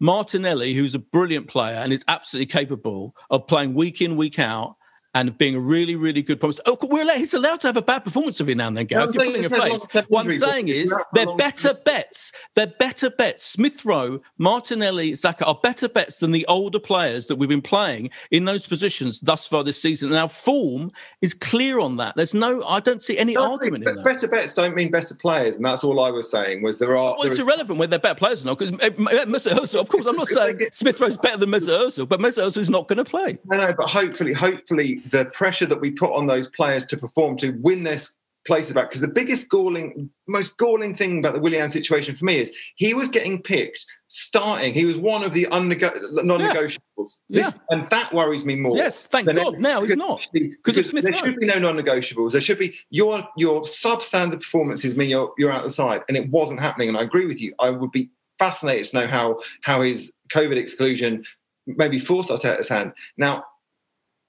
Martinelli, who's a brilliant player and is absolutely capable of playing week in, week out, and being a really, really good promise. Oh, we're allowed, he's allowed to have a bad performance every now and then, Gareth. I'm You're pulling a face. What I'm saying is out for a they're better bets. They're better bets. Smith Rowe, Martinelli, Saka are better bets than the older players that we've been playing in those positions thus far this season. And our form is clear on that. There's no, I don't see any Don't argument in that. Better bets don't mean better players, and that's all I was saying. Was there are Well, there it's is- irrelevant whether they're better players or not, because eh, eh, Mesut Ozil, of course, I'm not saying Smith Rowe's better than Mesut Ozil, but Mesut Ozil's not going to play. No, no, but hopefully, hopefully, the pressure that we put on those players to perform to win their places back. Because the biggest galling, most galling thing about the Willian situation for me is he was getting picked starting. He was one of the unnego- non-negotiables. This, and that worries me more. Yes, thank God. any- Now he's not. because Smith there should be no non-negotiables. There should be your your substandard performances mean you're you're out the side, and it wasn't happening. And I agree with you. I would be fascinated to know how how his COVID exclusion maybe forced Arteta's hand. Now,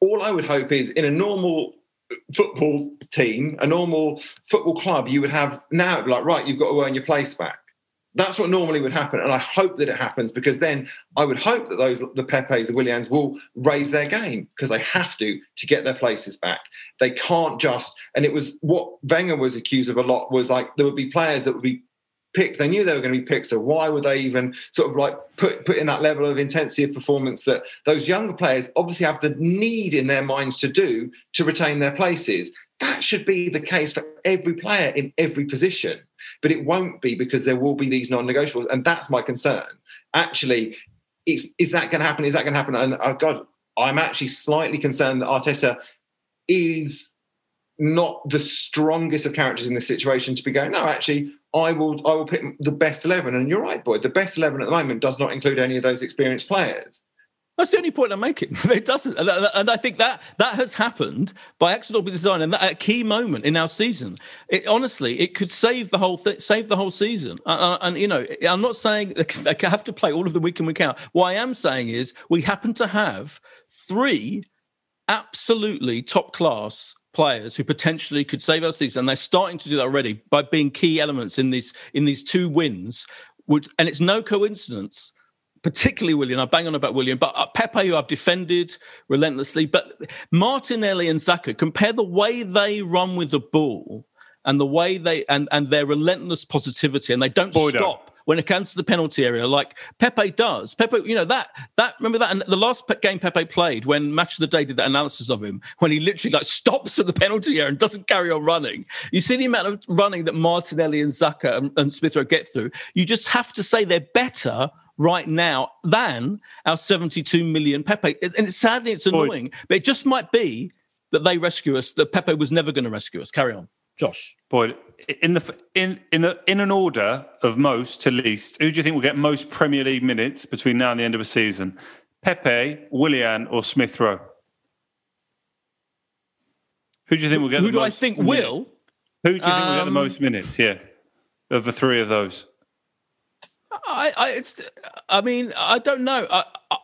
all I would hope is in a normal football team, a normal football club, you would have now like right, you've got to earn your place back. That's what normally would happen, and I hope that it happens because then I would hope that those the Pepes, the Willians, will raise their game because they have to to get their places back. They can't just. And it was what Wenger was accused of a lot was like there would be players that would be picked. They knew they were going to be picked, so why would they even sort of like put put in that level of intensity of performance that those younger players obviously have the need in their minds to do to retain their places? That should be the case for every player in every position, but it won't be because there will be these non-negotiables, and that's my concern. Actually, is is that going to happen? Is that going to happen? And oh God, I'm actually slightly concerned that Arteta is not the strongest of characters in this situation to be going. No, actually, I will I will pick the best eleven. And you're right, boy. The best eleven at the moment does not include any of those experienced players. That's the only point I'm making. It doesn't, and, I think that that has happened by accident or by design, and that at a key moment in our season. It, honestly, it could save the whole th- save the whole season. Uh, uh, and you know, I'm not saying they have to play all of the week in week out. What I am saying is we happen to have three absolutely top class players who potentially could save our season. And they're starting to do that already by being key elements in these in these two wins. Would and it's no coincidence particularly Willian. I bang on about Willian, but uh, Pepe, who I've defended relentlessly, but Martinelli and Saka, compare the way they run with the ball and the way they and and their relentless positivity, and they don't Boydo. stop when it comes to the penalty area, like Pepe does. Pepe, you know that that remember that and the last game Pepe played when Match of the Day did that analysis of him when he literally like stops at the penalty area and doesn't carry on running. You see the amount of running that Martinelli and Saka and, and Smith Rowe get through. You just have to say they're better right now than our 72 million Pepe. And it's, sadly, it's annoying, but it just might be that they rescue us. That Pepe was never going to rescue us. Carry on, Josh. Boyd, in the in in the in an order of most to least, who do you think will get most Premier League minutes between now and the end of the season? Pepe, Willian, or Smith Rowe? Who do you think will get? Who the do I most think minutes? will? Who do you think will get the Um, most minutes? Yeah, of the three of those. I, I, it's, I mean, I don't know. I, I, I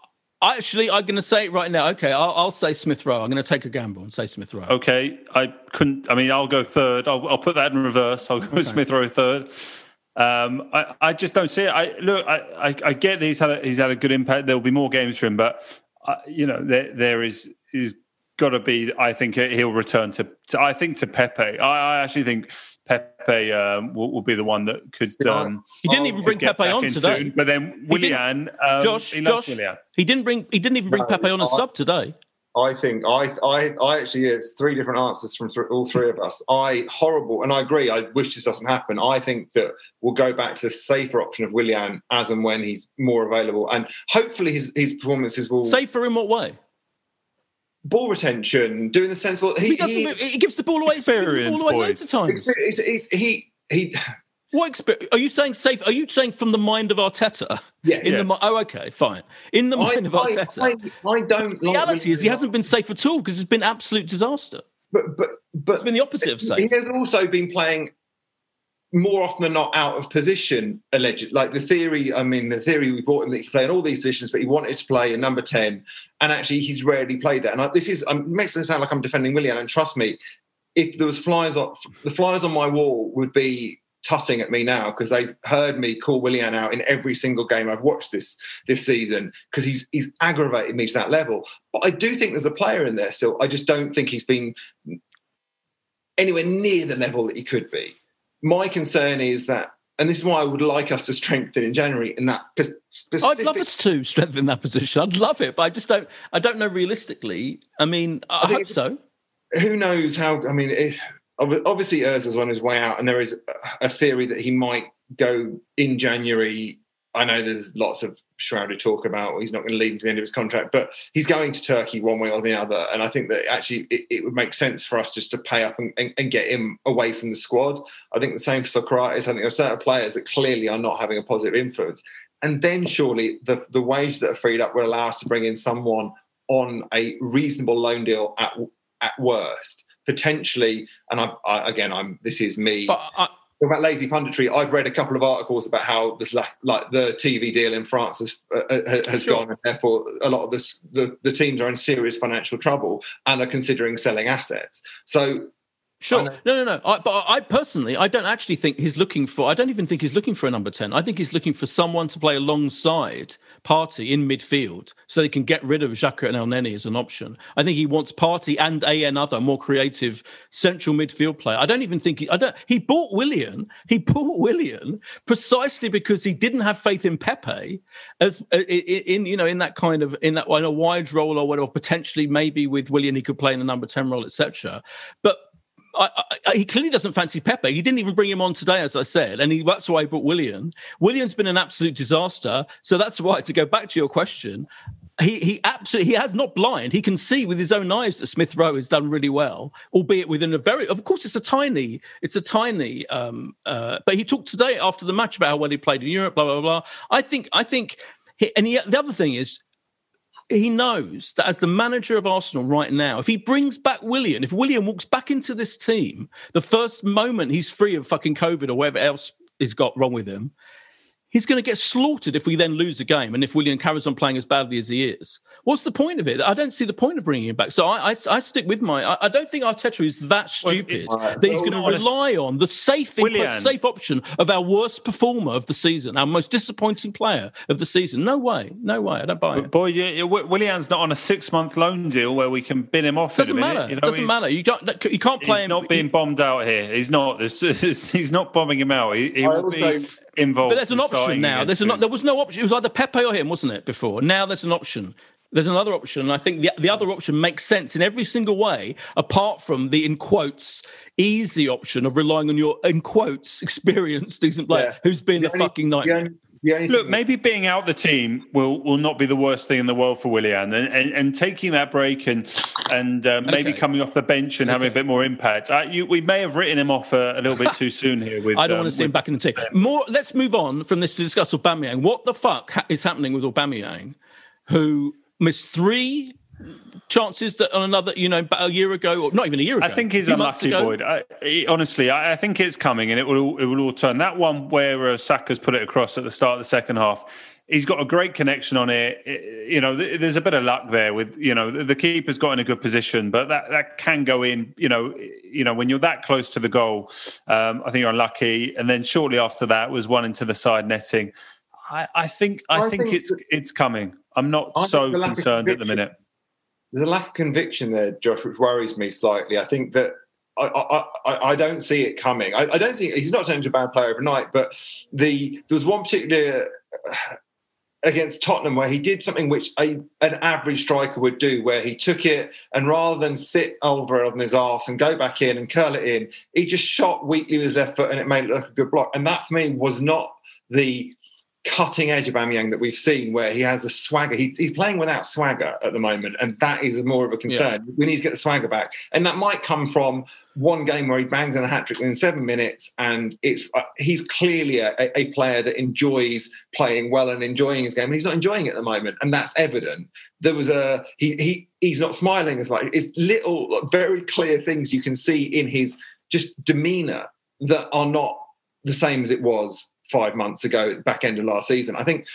actually, I'm going to say it right now. Okay, I'll, I'll say Smith Rowe. I'm going to take a gamble and say Smith Rowe. Okay, I couldn't. I mean, I'll go third. I'll, I'll put that in reverse. I'll go with Smith Rowe third. Um, I, I just don't see it. I look. I, I, I get that he's had a, he's had a good impact. There will be more games for him, but uh, you know, there there is is got to be. I think he'll return to. to I think to Pepe. I, I actually think Pepe um, will, will be the one that could. Um, He didn't even bring Pepe on in today. soon. But then Willian, um, Josh, he Josh, Willian. he didn't bring. He didn't even bring No, Pepe on as I- sub today. I think I I I actually it's three different answers from th- all three of us. I horrible, and I agree. I wish this doesn't happen. I think that we'll go back to the safer option of Willian as and when he's more available, and hopefully his his performances will Safer in what way? Ball retention, doing the sensible. He, He, doesn't. he, move- He, gives the ball away. he gives the Experience, ball away boys. loads of times. It's- it's- he he. What experience? Are you saying safe? Are you saying from the mind of Arteta? Yeah. In Yes. the oh, okay, fine. In the mind I, of Arteta. I, I don't. the like reality is he hasn't been safe at all because it's been absolute disaster. But but but It's been the opposite of safe. He has also been playing more often than not out of position. Alleged, like the theory. I mean, the theory we brought him that he could play in all these positions, but he wanted to play in number ten, and actually he's rarely played that. And I, this is um, makes it sound like I'm defending Willian. And trust me, if there was flies on the flies on my wall would be tutting at me now because they've heard me call Willian out in every single game I've watched this this season because he's he's aggravated me to that level. But I do think there's a player in there still. I just don't think he's been anywhere near the level that he could be. My concern is that, and this is why I would like us to strengthen in January in that specific. I'd love us to strengthen that position. I'd love it, but I just don't. I don't know realistically. I mean, I, I hope so. Who knows how? I mean, if, ob- obviously Ozil's on his way out, and there is a theory that he might go in January. I know there's lots of shrouded talk about he's not going to leave to the end of his contract, but he's going to Turkey one way or the other. And I think that actually it, it would make sense for us just to pay up and, and, and get him away from the squad. I think the same for Sokratis. I think there are certain players that clearly are not having a positive influence. And then surely the, the wage that are freed up will allow us to bring in someone on a reasonable loan deal at at worst, potentially. And I, I again, I'm this is me But I, about lazy punditry. I've read a couple of articles about how this like, like the TV deal in France has uh, uh, has Sure. gone, and therefore a lot of this, the the teams are in serious financial trouble and are considering selling assets. So Sure. No, no, no. I, but I personally, I don't actually think he's looking for. I don't even think he's looking for a number ten. I think he's looking for someone to play alongside Partey in midfield, so they can get rid of Xhaka and Elneny as an option. I think he wants Partey and a another more creative central midfield player. I don't even think he. I don't. He bought Willian. He bought Willian precisely because he didn't have faith in Pepe as uh, in you know in that kind of in that in a wide role or whatever. Potentially, maybe with Willian, he could play in the number ten role, etc. But I, I, he clearly doesn't fancy Pepe. He didn't even bring him on today, as I said, and he, that's why he brought Willian. Willian's been an absolute disaster, so that's why. To go back to your question, he he absolutely he has not blind. He can see with his own eyes that Smith Rowe has done really well, albeit within a very. Of course, it's a tiny, it's a tiny. Um, uh, but he talked today after the match about how well he played in Europe. Blah blah blah. I think I think, he, and he, the other thing is he knows that as the manager of Arsenal right now, if he brings back Willian, if Willian walks back into this team, the first moment he's free of fucking COVID or whatever else he's got wrong with him, he's going to get slaughtered if we then lose the game and if Willian carries on playing as badly as he is. What's the point of it? I don't see the point of bringing him back. So I, I, I stick with my. I, I don't think Arteta is that stupid Well, that he's well, going to rely on the safe, in safe option of our worst performer of the season, our most disappointing player of the season. No way, no way. I don't buy it. Boy, you, you, Willian's not on a six-month loan deal where we can bin him off. Doesn't in a matter. You know, doesn't matter. You can't. You can't play He's him. not being bombed out here. He's not. There's just, he's not bombing him out. He, he I will also- be involved. But there's an option now. There's an, there was no option. It was either Pepe or him, wasn't it? Before now, there's an option. There's another option. And I think the, the other option makes sense in every single way, apart from the in quotes easy option of relying on your in quotes experienced decent player Yeah. who's been The a only- fucking nightmare. the only Look, maybe being out the team will will not be the worst thing in the world for Willian, and and, and taking that break and and uh, maybe Okay. coming off the bench and having a bit more impact. Uh, you, we may have written him off a, a little bit too soon here. With I don't um, want to see him back in the team. More. Let's move on from this to discuss Aubameyang. What the fuck ha- is happening with Aubameyang, who missed three chances that on another, you know, about a year ago, or not even a year ago. I think he's a few months unlucky. Boyd. I, he- honestly, I, I think it's coming, and it will it will all turn. That one where uh, Saka's put it across at the start of the second half, he's got a great connection on it. It- You know, th- there's a bit of luck there with you know the, the keeper's got in a good position, but that that can go in. You know, you know when you're that close to the goal, um, I think you're unlucky. And then shortly after that was one into the side netting. I, I think I, I think, think it's that- it's coming. I'm not I so the lack of concerned at the minute. There's a lack of conviction there, Josh, which worries me slightly. I think that I, I, I, don't see it coming. I, I don't think he's not turning into a bad player overnight, but the there was one particular uh, against Tottenham where he did something which a, an average striker would do, where he took it and rather than sit Alvarez on his ass and go back in and curl it in, he just shot weakly with his left foot and it made it look a good block. And that for me was not the cutting edge of Aubameyang that we've seen, where he has a swagger. He, he's playing without swagger at the moment, and that is more of a concern. Yeah. We need to get the swagger back, and that might come from one game where he bangs in a hat trick within seven minutes, and it's uh, he's clearly a, a, player that enjoys playing well and enjoying his game, and he's not enjoying it at the moment, and that's evident. There was a he he he's not smiling as much. It's little, very clear things you can see in his just demeanour that are not the same as it was five months ago, back end of last season. I think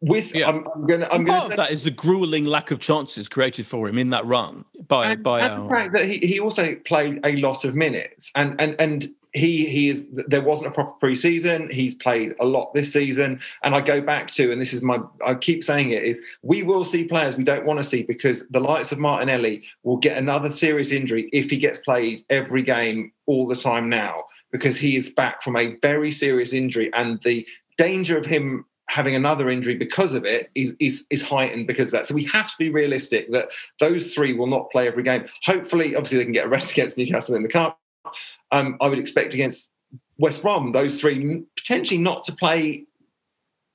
with yeah. I'm, I'm going to. I'm part of that is the grueling lack of chances created for him in that run by and, by and our... the fact that he, he also played a lot of minutes and and and he he is there wasn't a proper preseason he's played a lot this season and i go back to and this is my i keep saying it is we will see players we don't want to see because the likes of martinelli will get another serious injury if he gets played every game all the time now because he is back from a very serious injury and the danger of him having another injury because of it is, is, is heightened because of that. So we have to be realistic that those three will not play every game. Hopefully, obviously, they can get a rest against Newcastle in the cup. Um, I would expect against West Brom those three potentially not to play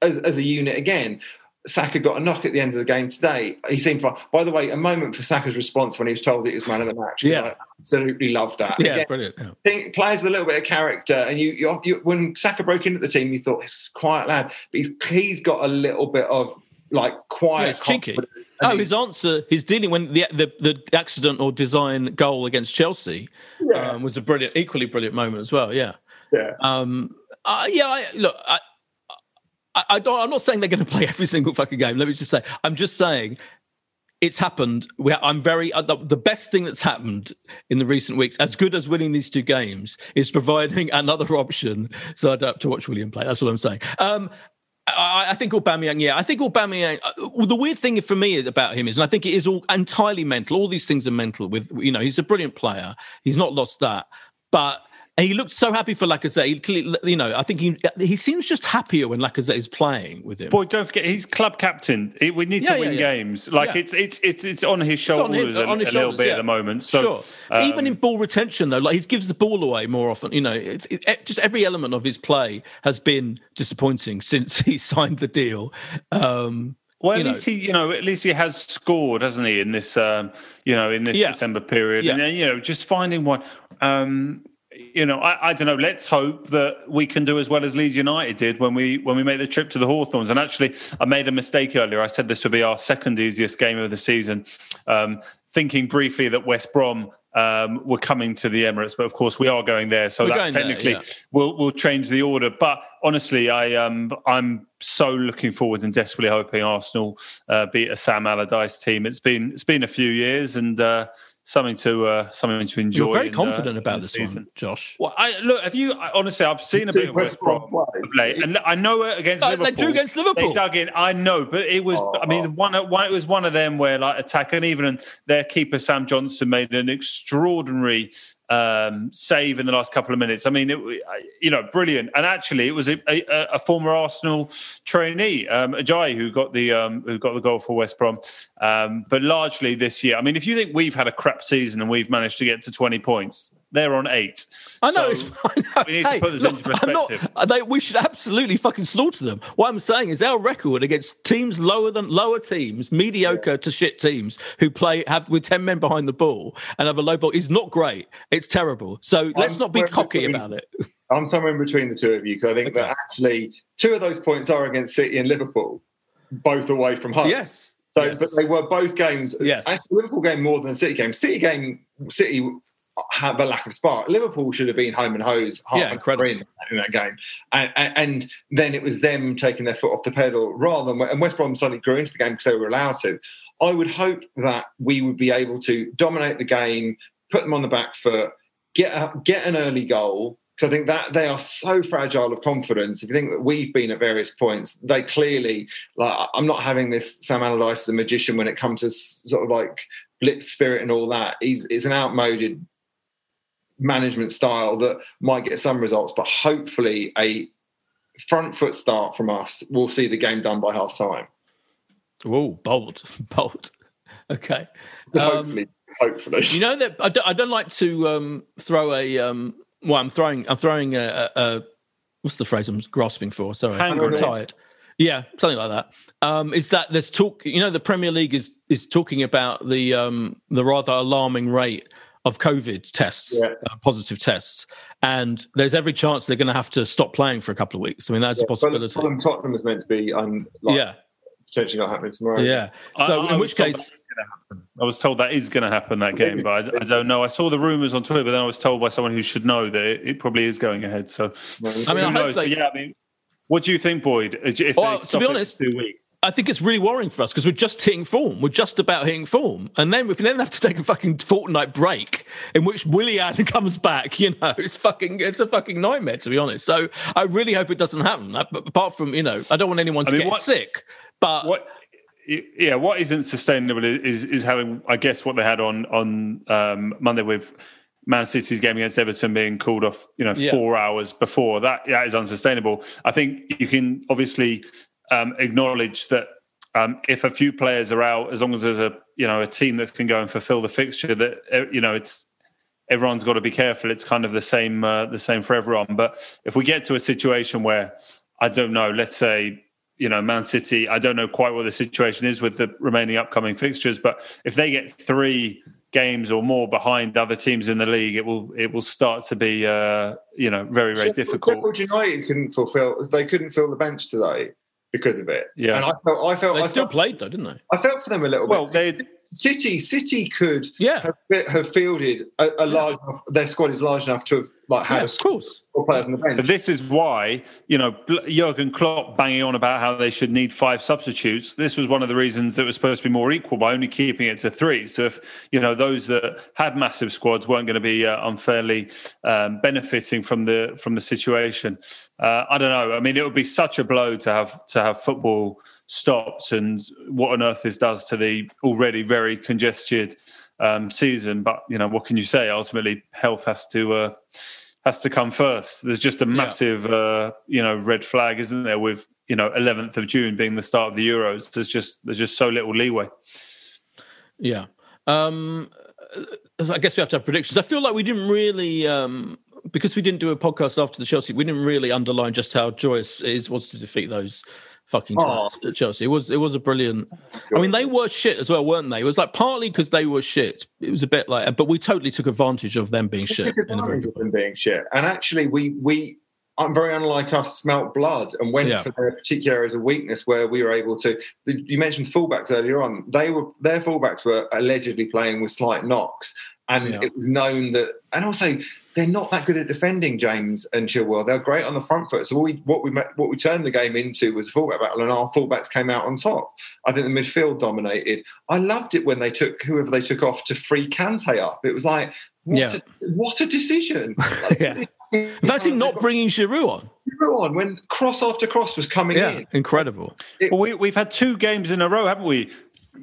as, as a unit again. Saka got a knock at the end of the game today. He seemed fine. By the way, a moment for Saka's response when he was told that he was man of the match. Yeah, I absolutely loved that. Yeah, Again, brilliant. Yeah. Think players with a little bit of character, and you, you, you, when Saka broke into the team, you thought he's quiet lad, but he's, he's got a little bit of like quiet, yeah, cheeky. Oh, his answer, his dealing when the, the the accident or design goal against Chelsea yeah. um, was a brilliant, equally brilliant moment as well. Yeah, yeah, um, uh, yeah. I, look, I, I, I don't. I'm not saying they're going to play every single fucking game. Let me just say, I'm just saying it's happened. We, I'm very uh, the, the, best thing that's happened in the recent weeks, as good as winning these two games, is providing another option so I don't have to watch Willian play. That's what I'm saying. Um, I, I, think Aubameyang, yeah, I think Aubameyang. Uh, the weird thing for me about him is, and I think it is all entirely mental. All these things are mental. With you know, he's a brilliant player. He's not lost that, but and he looked so happy for Lacazette. He, you know, I think he he seems just happier when Lacazette is playing with him. Boy, don't forget he's club captain. We need yeah, to win yeah, yeah. games. Like it's it's it's it's on his shoulders, on him, on his a, shoulders, little bit at the moment. So, sure. Um, Even in ball retention though, like he gives the ball away more often. You know, it, it, just every element of his play has been disappointing since he signed the deal. Um, well, at least know. he, you know, at least he has scored, hasn't he, in this, um, you know, in this December period, and then, you know, just finding one. Um, you know, I, I, don't know. Let's hope that we can do as well as Leeds United did when we when we made the trip to the Hawthorns. And actually, I made a mistake earlier. I said this would be our second easiest game of the season, um, thinking briefly that West Brom um, were coming to the Emirates, but of course we are going there. So we're that technically there, yeah. will will change the order. But honestly, I um I'm so looking forward and desperately hoping Arsenal uh, beat a Sam Allardyce team. It's been it's been a few years and. Uh, something to uh, something to enjoy. You're very in, confident uh, about this season. one, Josh. Well, I, look, have you I, honestly? I've seen a bit of West Brom late, and I know it against no, Liverpool. They drew against Liverpool. They dug in. I know, but it was. Oh, I mean, oh. one, one. It was one of them where like attack, and even their keeper Sam Johnstone made an extraordinary um, save in the last couple of minutes. I mean, it, you know, brilliant. And actually, it was a, a, a former Arsenal trainee, um, Ajayi, who got the um, who got the goal for West Brom. Um, but largely this year, I mean, if you think we've had a crap season and we've managed to get to twenty points, they're on eight. I know. So I know. We need hey, to put this look, into perspective. Not, they, we should absolutely fucking slaughter them. What I'm saying is our record against teams lower than lower teams, mediocre yeah. to shit teams who play have with ten men behind the ball and have a low ball is not great. It's terrible. So let's not be cocky between, about it. I'm somewhere in between the two of you because I think okay. that actually two of those points are against City and Liverpool, both away from home. Yes. So, yes. but they were both games. Yes. Liverpool game more than City game. City game. City have a lack of spark. Liverpool should have been home and hose half yeah, incredible. In, in that game, and, and, then it was them taking their foot off the pedal rather than and West Brom suddenly grew into the game because they were allowed to. I would hope that we would be able to dominate the game, put them on the back foot, get a, get an early goal. Because I think that they are so fragile of confidence. If you think that we've been at various points, they clearly like. I'm not having this Sam Allardyce as a magician when it comes to sort of like blitz spirit and all that. He's it's an outmoded management style that might get some results, but hopefully a front foot start from us will see the game done by half time. Oh, bold, bold. Okay. Hopefully, um, hopefully. You know that I don't, I don't like to um, throw a. Um, well, I'm throwing. I'm throwing a, a what's the phrase I'm grasping for? Sorry, Hand I'm tired. Yeah, something like that. Um, is that there's talk? You know, the Premier League is is talking about the um, the rather alarming rate of COVID tests, Yeah. uh, positive tests, and there's every chance they're going to have to stop playing for a couple of weeks. I mean, that's a possibility. Fulham Tottenham is meant to be un, like, yeah, potentially not happening tomorrow. yeah. I- So, I in was which told case, that is gonna happen. I was told that is going to happen that game, but I, I don't know. I saw the rumours on Twitter, but then I was told by someone who should know that it, it probably is going ahead. So I mean, who hope knows? they- But yeah, I mean, what do you think, Boyd? If Well, to be honest- two weeks. I think it's really worrying for us because we're just hitting form. We're just about hitting form. And then if we then have to take a fucking fortnight break in which Willian comes back, you know, it's fucking it's a fucking nightmare to be honest. So I really hope it doesn't happen. But Apart from, you know, I don't want anyone to I mean, get what- sick. But what yeah what isn't sustainable is is having i guess what they had on on um monday with man city's game against everton being called off you know Yeah. four hours before that that is unsustainable i think you can obviously um acknowledge that um if a few players are out as long as there's a you know a team that can go and fulfill the fixture that uh, you know it's everyone's got to be careful. It's kind of the same uh, the same for everyone. But if we get to a situation where I don't know, let's say you know Man City, I don't know quite what the situation is with the remaining upcoming fixtures, but if they get three games or more behind other teams in the league, it will it will start to be uh, you know very very Sheffield- difficult. Sheffield United couldn't fulfill. They couldn't fill the bench today because of it. Yeah. and I felt. I felt. they I still felt, played though, didn't they? I felt for them a little Well, bit. they City, City could Yeah. have, have fielded a, a large. enough Their squad is large enough to have like had Yeah, a of course. squad of players on the bench. But this is why, you know, Bl- Jurgen Klopp banging on about how they should need five substitutes. This was one of the reasons that was supposed to be more equal by only keeping it to three. So if, you know, those that had massive squads weren't going to be uh, unfairly um, benefiting from the from the situation. Uh, I don't know. I mean, it would be such a blow to have to have football stopped and what on earth this does to the already very congested um, season. But, you know, what can you say? Ultimately, health has to... Uh, has to come first. There's just a massive, uh, you know, red flag, isn't there? With you know, 11th of June being the start of the Euros, there's just there's just so little leeway. Yeah. Um, uh, I guess we have to have predictions. I feel like we didn't really, um, because we didn't do a podcast after the Chelsea, we didn't really underline just how joyous it was to defeat those fucking Oh. at Chelsea. It was it was a brilliant. I mean, they were shit as well, weren't they? It was like partly because they were shit. It was a bit like, but we totally took advantage of them being shit. took In a very advantage of them being shit. And actually, we we I'm very unlike us, smelt blood and went Yeah. for their particular areas of weakness where we were able to. You mentioned fullbacks earlier on. They were their fullbacks were allegedly playing with slight knocks, and Yeah. it was known that. And also, they're not that good at defending James and Chilwell. They're great on the front foot. So what we what we what we turned the game into was a fullback battle, and our fullbacks came out on top. I think the midfield dominated. I loved it when they took whoever they took off to free Kante up. It was like. What, Yeah. a, what a decision! Like, Yeah. That's him not bringing Giroud on. Giroud on when cross after cross was coming Yeah, in. incredible. It- Well, we, we've had two games in a row, haven't we?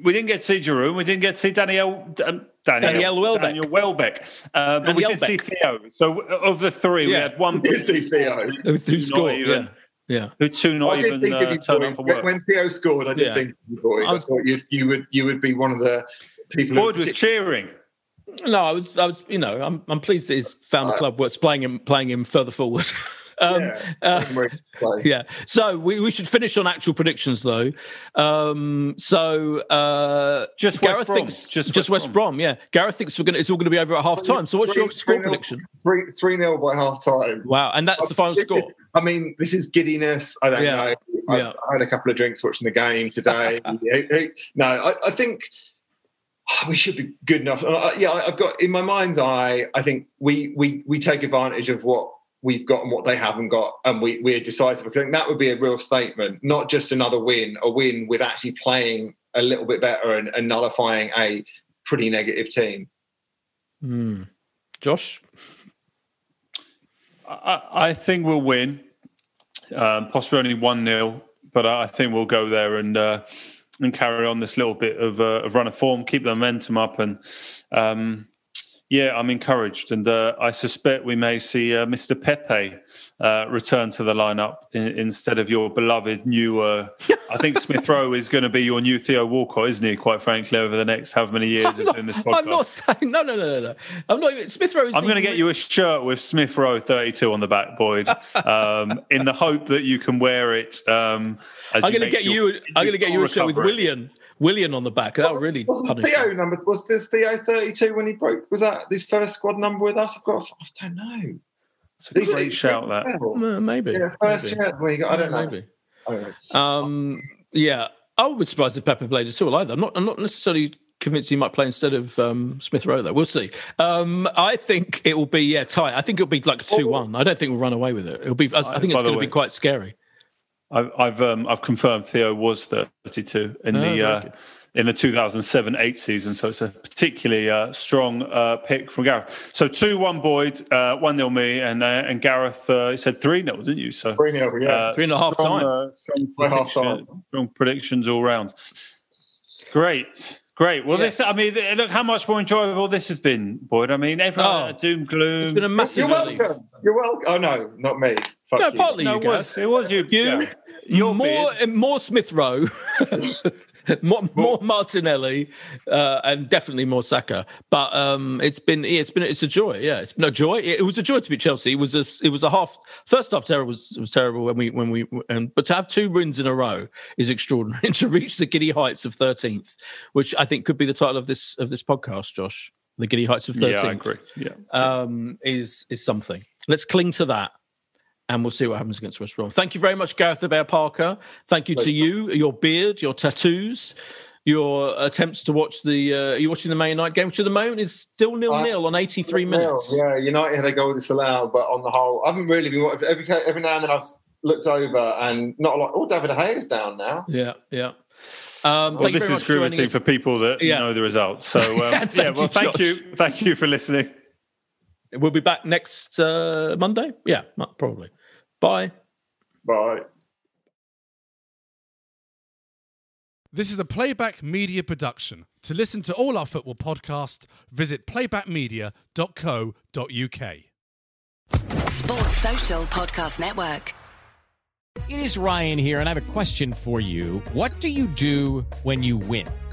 We didn't get to see Giroud. We didn't get to see Daniel um, Daniel, Daniel Welbeck. Daniel Welbeck. Uh, but we Daniel did see Beck. Theo. So of the three, we had one We Did see Theo. Who, who scored? even- Yeah, yeah. who two not I did even think uh, turned Boyd. up for When, work. when Theo scored, I did Yeah. think of you, Boyd. I I, thought you, you would you would be one of the people. Boyd who was cheering. No, I was, I was, you know, I'm, I'm pleased that he's found a club worth playing him, playing him further forward. um, Yeah. uh, yeah. So we, we should finish on actual predictions, though. Um, so uh, Just Gareth West Brom. thinks Just just, West West Brom. Yeah, Gareth thinks we're gonna it's all going to be over at half time. So what's your score three nil- prediction? Three three nil by half time. Wow, and that's the final score. I mean, this is giddiness. I don't Yeah. know. I, Yeah. I had a couple of drinks watching the game today. Hey, hey, no, I, I think we should be good enough. And I- yeah, I- I've got in my mind's eye. I think we we we take advantage of what we've got and what they haven't got, and we we're decisive. I think that would be a real statement, not just another win, a win with actually playing a little bit better and, and nullifying a pretty negative team. Hmm. Josh, I, I think we'll win. Um, possibly only one 0 but I think we'll go there and uh, and carry on this little bit of, uh, of run of form, keep the momentum up, and um, Yeah, I'm encouraged, and uh, I suspect we may see uh, Mr. Pepe uh, return to the lineup in, instead of your beloved new. Uh, I think Smith Rowe is going to be your new Theo Walcott, isn't he? Quite frankly, over the next however many years of doing this podcast. I'm not saying no, no, no, no, no. I'm not. Smith Rowe. I'm going to get you a shirt with Smith Rowe 32 on the back, Boyd, um, in the hope that you can wear it. Um, I'm going to get your, you. I'm going to get you a shirt with Willian. Willian on the back. That really wasn't Theo him. number. Was this Theo thirty two when he broke? Was that his first squad number with us? I've got. I don't know. It's a great shout. That well, maybe. Yeah, first maybe. Year, when you got, I don't know. Maybe. Um. Yeah, I would be surprised if Pepe played at all either. I'm not. I'm not necessarily convinced he might play instead of um, Smith Rowe. Though we'll see. Um, I think it will be yeah tight. I think it'll be like two one. I don't think we'll run away with it. It'll be. I, I think it's going to be quite scary. I've I've, um, I've confirmed Theo was 32 in oh, the uh, in the 2007-8 season, so it's a particularly uh, strong uh, pick from Gareth. So two one Boyd, uh, one 0 me, and uh, and Gareth uh, you said three 0 didn't you? So three 0 yeah, three and a half strong, time. strong, prediction, strong predictions all round. Great. Great. Well, yes. this, I mean, look how much more enjoyable this has been, Boyd. I mean, everyone, oh, doom, gloom. It's been a massive You're welcome. You're welcome. Oh, no, not me. Fuck no, you. partly no, you, it was, it was you. You, yeah. Your more, more Smith Rowe. more, more, Martinelli, uh, and definitely more Saka. But um, it's been it's been it's a joy. Yeah, it's been a joy. It, it was a joy to beat Chelsea. It was a it was a half first half terrible was, was terrible when we when we and but to have two wins in a row is extraordinary. and to reach the giddy heights of thirteenth, which I think could be the title of this of this podcast, Josh. The giddy heights of thirteenth. Yeah, I agree. Yeah, um, is is something. Let's cling to that and we'll see what happens against West Brom. Thank you very much, Gareth the Bear Parker. Thank you to you, your beard, your tattoos, your attempts to watch the. Uh, you watching the Man United game, which at the moment is still nil nil on eighty three minutes. Yeah, United had a goal disallowed, but on the whole, I haven't really been every every now and then I've looked over and not a lot. Oh, David Hay is down now. Yeah, yeah. Um, well, this is riveting for people that yeah. know the results. So um, yeah, yeah, well, you, thank you, thank you for listening. We'll be back next uh, Monday. Yeah, probably. Bye. Bye. This is a Playback Media production. To listen to all our football podcasts, visit playbackmedia.co.uk. Sports Social Podcast Network. It is Ryan here, and I have a question for you. What do you do when you win?